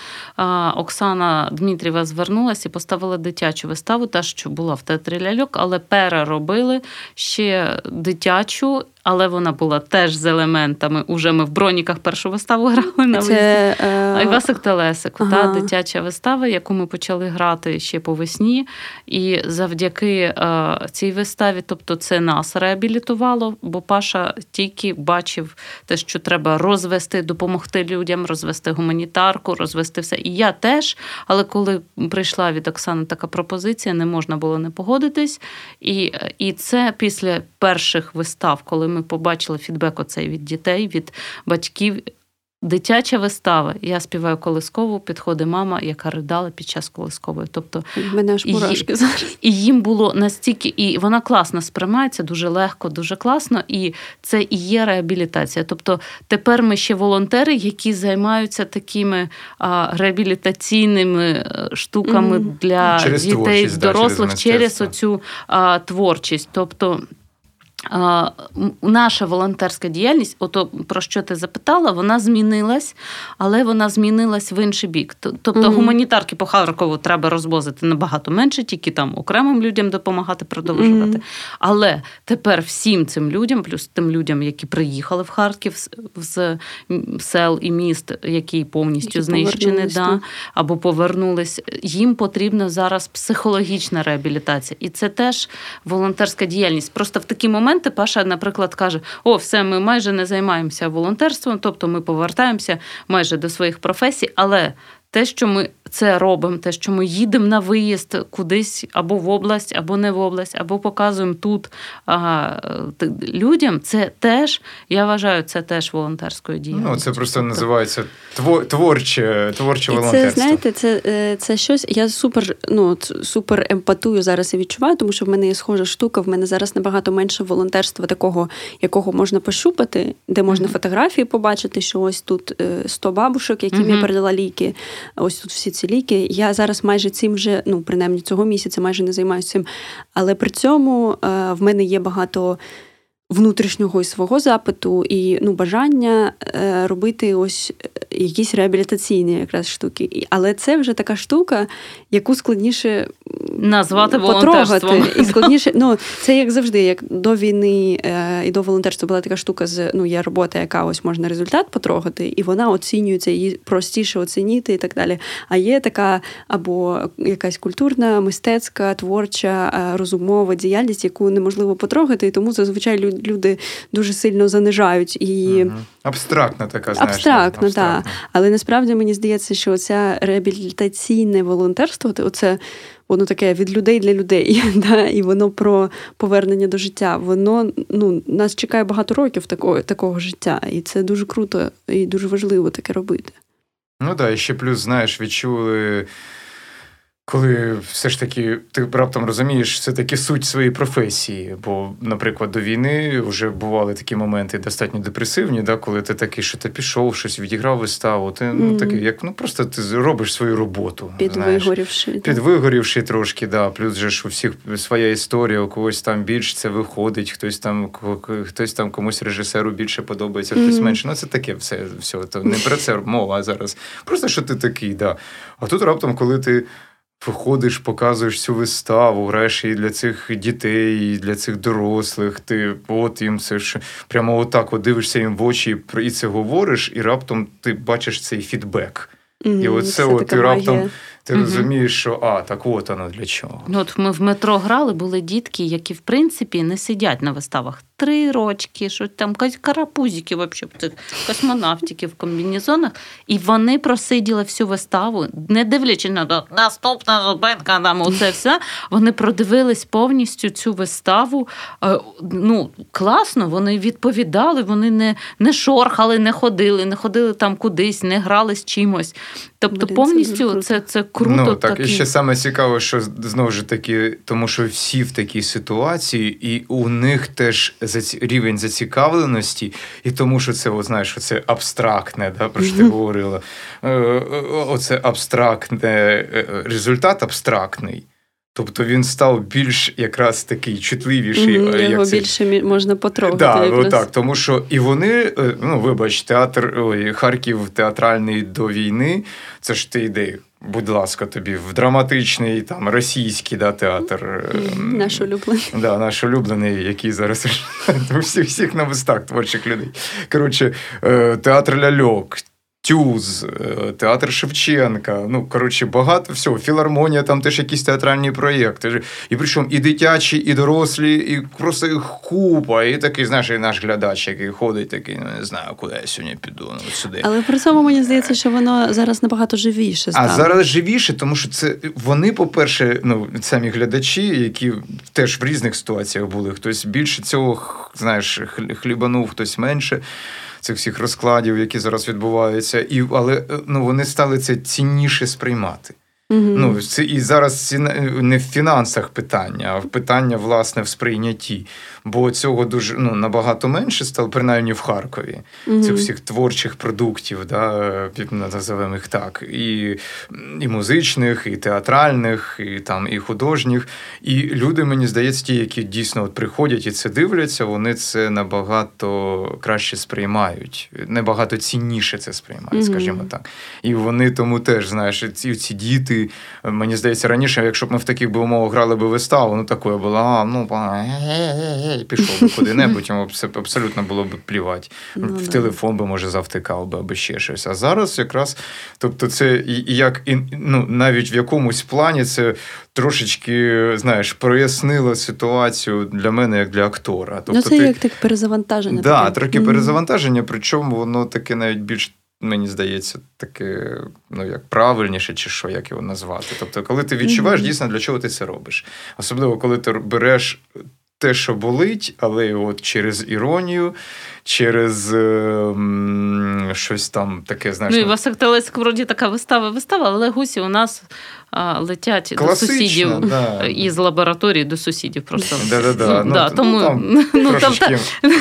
Оксана Дмитрієва звернулася і поставила дитячу виставу, та що була в театрі ляльок, але переробили ще дитячу але вона була теж з елементами. Уже ми в броніках першу виставу грали на Це, е... Івасик Телесик, ага. та дитяча вистава, яку ми почали грати ще по весні. І завдяки е, цій виставі, тобто це нас реабілітувало, бо Паша тільки бачив те, що треба розвести, допомогти людям, розвести гуманітарку, розвести все. І я теж. Але коли прийшла від Оксани така пропозиція, не можна було не погодитись. І, І це після перших вистав, коли ми побачили фідбек оцей від дітей, від батьків. Дитяча вистава. Я співаю колискову, підходить мама, яка ридала під час колискової. Тобто мене аж мурашки зараз. І їм було настільки, і вона класно сприймається, дуже легко, дуже класно, і це і є реабілітація. Тобто тепер ми ще волонтери, які займаються такими а, реабілітаційними е, штуками mm. для через дітей, дорослих да, через, через оцю а, творчість. Тобто Наша волонтерська діяльність, ото про що ти запитала, вона змінилась, але вона змінилась в інший бік. Тобто mm-hmm. гуманітарки по Харкову треба розвозити набагато менше, тільки там окремим людям допомагати продовжувати. Mm-hmm. Але тепер всім цим людям, плюс тим людям, які приїхали в Харків з сел і міст, які повністю які знищені, да, або повернулись, їм потрібна зараз психологічна реабілітація. І це теж волонтерська діяльність. Просто в такі моменти моменти Паша, наприклад, каже: О, все, ми майже не займаємося волонтерством, тобто ми повертаємося майже до своїх професій, але те, що ми це робимо, те, що ми їдемо на виїзд кудись або в область, або не в область, або показуємо тут а, людям, це теж, я вважаю, це теж волонтерською дією. Ну, це просто називається творче, творче волонтерство. Це знаєте, це е, це щось. Я супер ну, супер емпатую зараз і відчуваю, тому що в мене є схожа штука. В мене зараз набагато менше волонтерства, такого, якого можна пощупати, де можна mm-hmm. фотографії побачити, що ось тут 100 е, бабушок, яким mm-hmm. я передала ліки. Ось тут всі ці ліки. Я зараз майже цим вже, ну принаймні цього місяця, майже не займаюся цим. Але при цьому е, в мене є багато внутрішнього і свого запиту, і ну, бажання е, робити ось е, якісь реабілітаційні якраз штуки. Але це вже така штука, яку складніше назвати потрогати. І складніше, ну це як завжди, як до війни е, і до волонтерства була така штука з ну, є робота, яка ось можна результат потрогати, і вона оцінюється, її простіше оцінити і так далі. А є така або якась культурна, мистецька, творча, розумова діяльність, яку неможливо потрогати, і тому зазвичай люди люди дуже сильно занижають і угу. абстрактна така знаєш, абстрактно, так. Але насправді мені здається, що це реабілітаційне волонтерство, оце воно таке від людей для людей, да, і воно про повернення до життя. Воно ну нас чекає багато років такого, такого життя, і це дуже круто і дуже важливо таке робити. Ну так, да, і ще плюс, знаєш, відчули. Коли все ж таки ти раптом розумієш все таки суть своєї професії. Бо, наприклад, до війни вже бували такі моменти достатньо депресивні, да, коли ти такий, що ти пішов, щось відіграв виставу. Ти ну такий, як ну просто ти робиш свою роботу. Підвигорівши. Підвигорівши трошки, да. Плюс же ж у всіх своя історія, у когось там більше це виходить, хтось там хтось там комусь режисеру більше подобається, хтось mm-hmm. менше. Ну це таке все. все. То не про це мова зараз. Просто що ти такий, да. А тут раптом, коли ти. Виходиш, показуєш цю виставу, граєш і для цих дітей, і для цих дорослих. Ти от їм це ж прямо отак от дивишся їм в очі і це говориш, і раптом ти бачиш цей фідбек. Mm, і оце от ти раптом ти угу. розумієш, що а, так от воно для чого. Ну, От ми в метро грали, були дітки, які в принципі не сидять на виставах. Три рочки, що там карапузики, взагалі, цих космонавтики в комбінезонах. І вони просиділи всю виставу, не дивлячись на наступна зупинка, там оце все. Вони продивились повністю цю виставу. Е, ну, класно, вони відповідали, вони не не шорхали, не ходили, не ходили там кудись, не грали з чимось. Тобто, повністю це це круто. Ну, так, такий. І ще саме цікаво, що знову ж таки, тому що всі в такій ситуації, і у них теж рівень зацікавленості, і тому, що це, от, знаєш, це абстрактне, да, про що ти говорила. Е, е, оце абстрактне е, результат абстрактний. Тобто він став більш якраз такий чутливіший. Mm-hmm, як Його цей... більше можна потрогати. Да, якраз. так, Тому що і вони, ну вибач, театр ой, Харків театральний до війни, це ж ти йди будь ласка, тобі в драматичний там російський да, театр. Ем, наш улюблений. Да, наш улюблений, який зараз у всіх всіх на вистах творчих людей. Коротше, е, театр ляльок. Тюз, е, театр Шевченка. Ну, коротше, багато всього. Філармонія, там теж якісь театральні проєкти. І причому і дитячі, і дорослі, і просто їх купа. І такий, знаєш, і наш глядач, який ходить, такий, ну не знаю, куди я сьогодні піду. Ну, сюди. Але при цьому мені здається, що воно зараз набагато живіше. стало. А зараз живіше, тому що це вони, по-перше, ну, самі глядачі, які теж в різних ситуаціях були. Хтось більше цього, знаєш, хлібанув, хтось менше. Цих всіх розкладів, які зараз відбуваються, і але ну вони стали це цінніше сприймати. Mm-hmm. Ну, це І зараз ці не в фінансах питання, а в питання власне в сприйнятті. Бо цього дуже ну, набагато менше стало, принаймні в Харкові, mm-hmm. цих всіх творчих продуктів, да, називаємо їх так, і і музичних, і театральних, і там, і художніх. І люди, мені здається, ті, які дійсно от приходять і це дивляться, вони це набагато краще сприймають, набагато цінніше це сприймають, mm-hmm. скажімо так. І вони тому теж, знаєш, ці, ці діти мені здається, раніше, якщо б ми в таких би умовах грали би виставу, ну такою була, а, ну пішов би куди-небудь, йому абсолютно було б плівати. Ну, в телефон би, може, завтикав би або ще щось. А зараз якраз, тобто, це як ну, навіть в якомусь плані це. Трошечки, знаєш, прояснило ситуацію для мене як для актора. Тобто, ну, це ти... як так перезавантаження. Так, да, трохи mm-hmm. перезавантаження, причому воно таке навіть більш мені здається, таке, ну як правильніше, чи що, як його назвати. Тобто, коли ти відчуваєш, дійсно, для чого ти це робиш. Особливо, коли ти береш. Те, що болить, але от через іронію, через е, щось там таке, знаєш. Ну і Васик Телецьк, вроді така вистава, вистава, але гусі у нас а, летять до сусідів да. із лабораторії до сусідів. просто. Да-да-да. Ну, да, тому, ну, ну, там,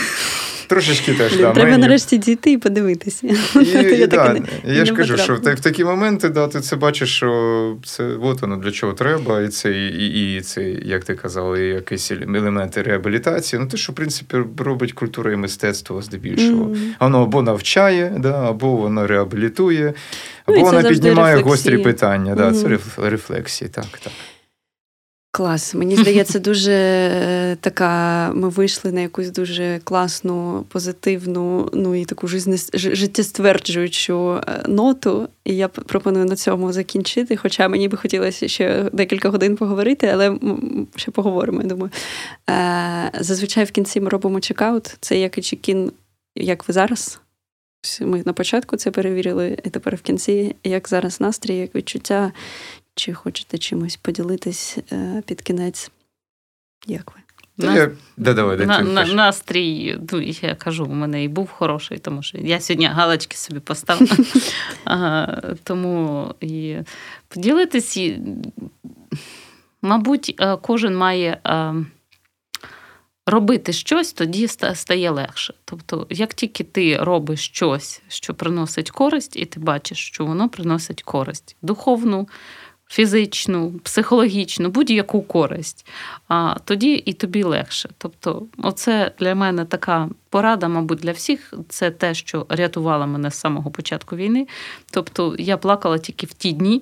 Трошечки теж да, Треба мені... нарешті дійти і подивитися. І, да, я ж кажу, що в, в такі моменти да, ти це бачиш, що це от воно для чого треба, і це, і, і це, як ти казав, якісь елементи реабілітації. Ну, те, що в принципі робить культура і мистецтво здебільшого. Воно або навчає, да, або воно реабілітує, ну, або ну, воно піднімає рефлексії. гострі питання. Да. Це рефлексії, так, так. Клас. Мені здається, дуже е, така. Ми вийшли на якусь дуже класну, позитивну, ну і таку життєстверджуючу е, ноту. І я пропоную на цьому закінчити. Хоча мені би хотілося ще декілька годин поговорити, але ще поговоримо. я думаю. Е, зазвичай в кінці ми робимо чекаут. Це як і чекін, як ви зараз. Ми на початку це перевірили, і тепер в кінці, як зараз настрій, як відчуття, чи хочете чимось поділитись е, під кінець? Як ви? Нас... Да, давай, на, на, настрій, ну, я кажу, у мене і був хороший, тому що я сьогодні галочки собі поставила. ага, тому і поділитись, мабуть, е, кожен має е, робити щось, тоді стає легше. Тобто, як тільки ти робиш щось, що приносить користь, і ти бачиш, що воно приносить користь духовну фізичну, психологічну, будь-яку користь, а тоді і тобі легше. Тобто, оце для мене така порада, мабуть, для всіх. Це те, що рятувало мене з самого початку війни. Тобто, я плакала тільки в ті дні,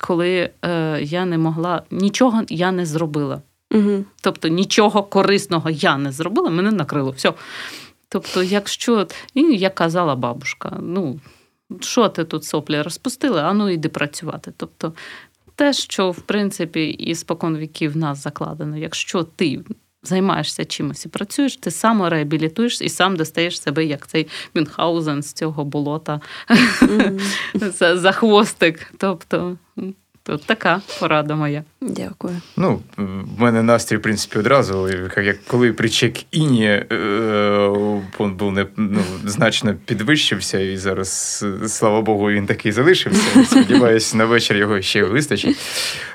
коли е, я не могла нічого я не зробила. Угу. Тобто нічого корисного я не зробила, мене накрило. все. Тобто, якщо, і як казала бабушка, ну. Що ти тут соплі розпустили, а ну йди працювати. Тобто те, що в принципі і спокон віків в нас закладено. Якщо ти займаєшся чимось і працюєш, ти сам реабілітуєш і сам достаєш себе, як цей Мюнхгаузен з цього болота за хвостик. Тобто Тут така порада моя. Дякую. Ну, в мене настрій, в принципі, одразу, як коли при чек-іні е, він був не ну, значно підвищився, і зараз, слава Богу, він такий залишився. Сподіваюся, на вечір його ще вистачить.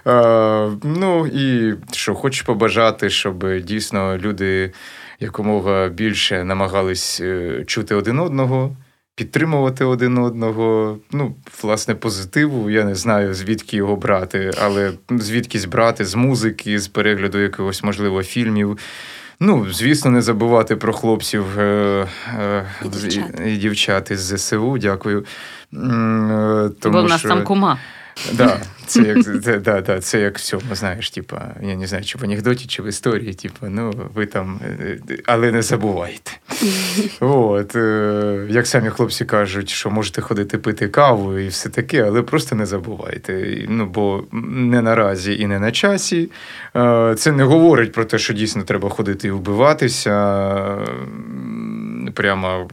Е, ну і що хочу побажати, щоб дійсно люди якомога більше намагались е, чути один одного підтримувати один одного. Ну, власне, позитиву. Я не знаю, звідки його брати, але звідкись брати з музики, з перегляду якогось, можливо, фільмів. Ну, звісно, не забувати про хлопців е, е, і, дівчат. і дівчат із ЗСУ. Дякую. Е, тому, Бо в нас що... там кума. Да, це як це, да, да, це як всьому, знаєш, типа, я не знаю, чи в анекдоті, чи в історії, типа, ну, ви там, е, але не забувайте. От, е, Як самі хлопці кажуть, що можете ходити пити каву і все таке, але просто не забувайте. Ну, Бо не наразі і не на часі. Е, це не говорить про те, що дійсно треба ходити і вбиватися прямо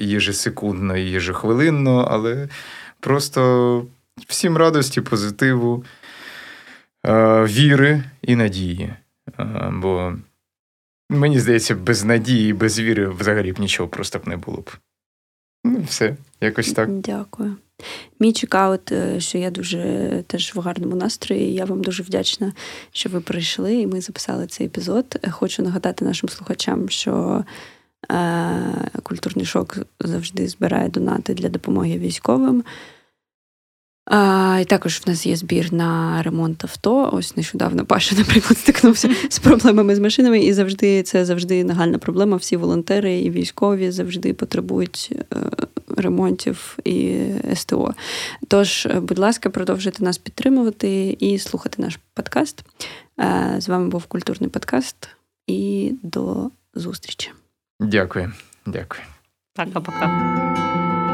єжесекундно і єжехвилинно, але просто. Всім радості, позитиву, е, віри і надії. Е, бо мені здається, без надії, без віри взагалі б нічого просто б не було б. Ну, все, якось так. Дякую. Мій чекаут, е, що я дуже теж в гарному настрої. Я вам дуже вдячна, що ви прийшли і ми записали цей епізод. Хочу нагадати нашим слухачам, що е, культурний шок завжди збирає донати для допомоги військовим. А, І також в нас є збір на ремонт авто. Ось нещодавно Паша, наприклад, стикнувся з проблемами з машинами, і завжди це завжди нагальна проблема. Всі волонтери і військові завжди потребують е, ремонтів і СТО. Тож, е, будь ласка, продовжуйте нас підтримувати і слухати наш подкаст. Е, з вами був культурний подкаст, і до зустрічі. Дякую. Дякую. Пока-пока.